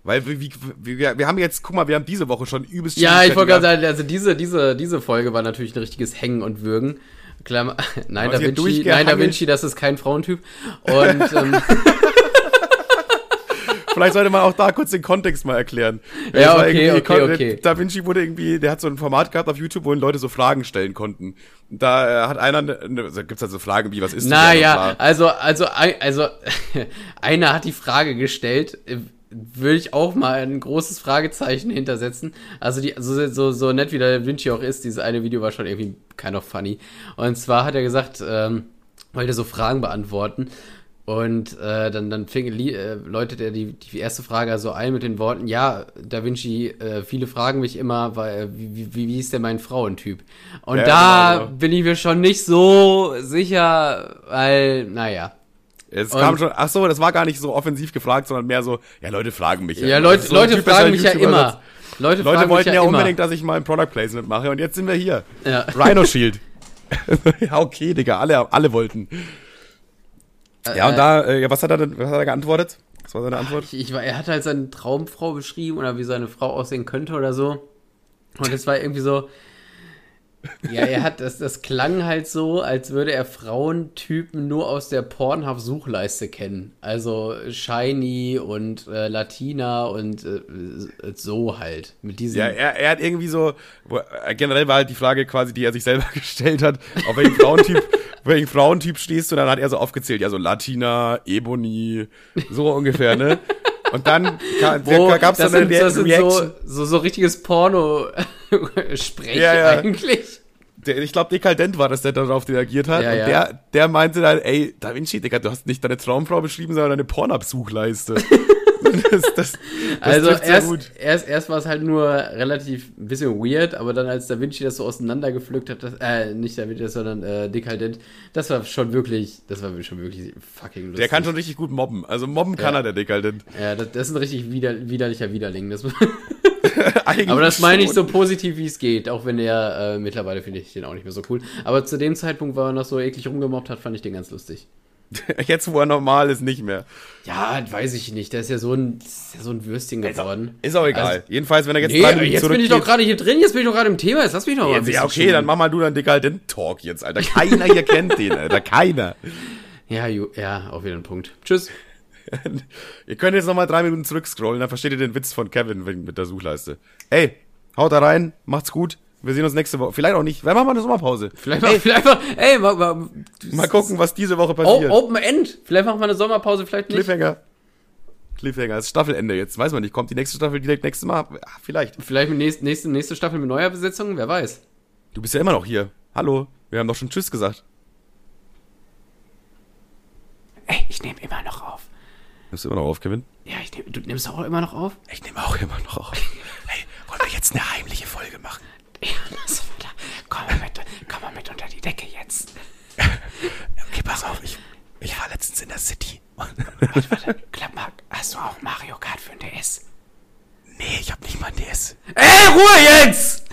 Weil wir, wir, wir haben jetzt, guck mal, wir haben diese Woche schon übelst Ja, ich wollte gerade sagen, also diese, diese, diese Folge war natürlich ein richtiges Hängen und Würgen. Klammer, nein, Da Vinci, nein, Da. Vinci, das ist kein Frauentyp. Und, ähm, Vielleicht sollte man auch da kurz den Kontext mal erklären. Ja, okay, okay, okay. Da Vinci wurde irgendwie, der hat so ein Format gehabt auf YouTube, wo Leute so Fragen stellen konnten. Da äh, hat einer, ne, ne, also gibt's halt so Fragen wie, was ist denn naja, also, also, also, einer hat die Frage gestellt, äh, würde ich auch mal ein großes Fragezeichen hintersetzen. Also die, so, so, so nett wie der Da Vinci auch ist, dieses eine Video war schon irgendwie kind of funny. Und zwar hat er gesagt, ähm, wollte so Fragen beantworten. Und äh, dann, dann fing, äh, läutet er die, die erste Frage also ein mit den Worten, ja, Da Vinci, äh, viele fragen mich immer, weil, wie, wie, wie ist denn mein Frauentyp? Und Ja, da genau. bin ich mir schon nicht so sicher, weil, naja. Es Und- kam schon, ach so, das war gar nicht so offensiv gefragt, sondern mehr so, ja, Leute fragen mich Ja, immer. Das Leute, so Leute fragen mich ja immer. Leute, Leute wollten ja, ja, unbedingt, dass ich mal ein Product Placement mache und jetzt sind wir hier. Ja. Rhino Shield. ja, okay, Digga, alle, alle wollten. Ja, und äh, da, äh, ja, was hat er denn, was hat er geantwortet? Was war seine Antwort? Ich, ich war, er hat halt seine Traumfrau beschrieben oder wie seine Frau aussehen könnte oder so. Und es war irgendwie so. Ja, er hat, das, das klang halt so, als würde er Frauentypen nur aus der Pornhub-Suchleiste kennen. Also Shiny und äh, Latina und äh, so halt. Mit diesen. Ja, er, er hat irgendwie so, wo, äh, generell war halt die Frage quasi, die er sich selber gestellt hat, auf welchen Frauentyp, welchen Frauentyp stehst du, dann hat er so aufgezählt, ja, so Latina, Ebony, so ungefähr, ne? Und dann gab's das dann eine das sind so, Reaction. so, so richtiges Porno-Sprech Ja, ja. eigentlich. Der, ich glaube, Dekadent war das, der darauf reagiert hat. Ja, und. Der, der meinte dann, ey, Da Vinci, Digga, du hast nicht deine Traumfrau beschrieben, sondern deine Pornhub-Suchleiste. das, das, Also trifft sehr erst, erst, erst war es halt nur relativ ein bisschen weird, aber dann als Da Vinci das so auseinandergepflückt hat, das, äh, nicht Da Vinci, sondern äh, Dekadent, das war schon wirklich, das war schon wirklich fucking lustig. Der kann schon richtig gut mobben. Also mobben kann Ja. er, der Dekadent. Ja, das, das ist ein richtig wider, widerlicher Widerling. Das, aber das meine ich so positiv, wie es geht, auch wenn der, äh, mittlerweile finde ich den auch nicht mehr so cool. Aber zu dem Zeitpunkt, wo er noch so eklig rumgemobbt hat, fand ich den ganz lustig. Jetzt, wo er normal ist, nicht mehr. Ja, weiß ich nicht, der ist ja so ein, ist ja so ein Würstchen geworden. Ist auch egal. Also- Jedenfalls, wenn er jetzt Nee, drei Minuten jetzt bin ich doch gerade hier drin, jetzt bin ich doch gerade im Thema, jetzt lass mich doch mal Jetzt, ja, okay, schulen. dann mach mal du deinen Dekadent-Talk jetzt, Alter. Keiner hier kennt den, Alter. Keiner. Ja, ju, ja, auf jeden Punkt. Tschüss. ihr könnt jetzt nochmal drei Minuten zurückscrollen, dann versteht ihr den Witz von Kevin mit der Suchleiste. Ey, haut da rein, macht's gut. Wir sehen uns nächste Woche. Vielleicht auch nicht. Wir machen mal eine Sommerpause. Vielleicht, mal, vielleicht mal, ey, mal, mal, Mal gucken, was diese Woche passiert. Open End. Vielleicht machen wir eine Sommerpause, vielleicht nicht. Cliffhanger. Cliffhanger. Das ist Staffelende jetzt. Weiß man nicht. Kommt die nächste Staffel direkt nächstes Mal? Ah, vielleicht. Vielleicht mit nächste, nächste, nächste Staffel mit neuer Besetzung, wer weiß. Du bist ja immer noch hier. Hallo. Wir haben doch schon Tschüss gesagt. Ey, ich nehme immer noch auf. Nimmst du immer noch auf, Kevin? Ja, ich nehm, du nimmst auch immer noch auf? Ich nehme auch immer noch auf. Hey, wollen wir jetzt eine heimliche Folge machen? Ja, das Komm mal mit, komm mal mit unter die Decke jetzt. Okay, pass auf. Ich, ich war letztens in der City. Warte, warte, klapp mal. Hast du auch Mario Kart für ein DS? nee, ich hab nicht mal ein DS. Ey, Ruhe jetzt!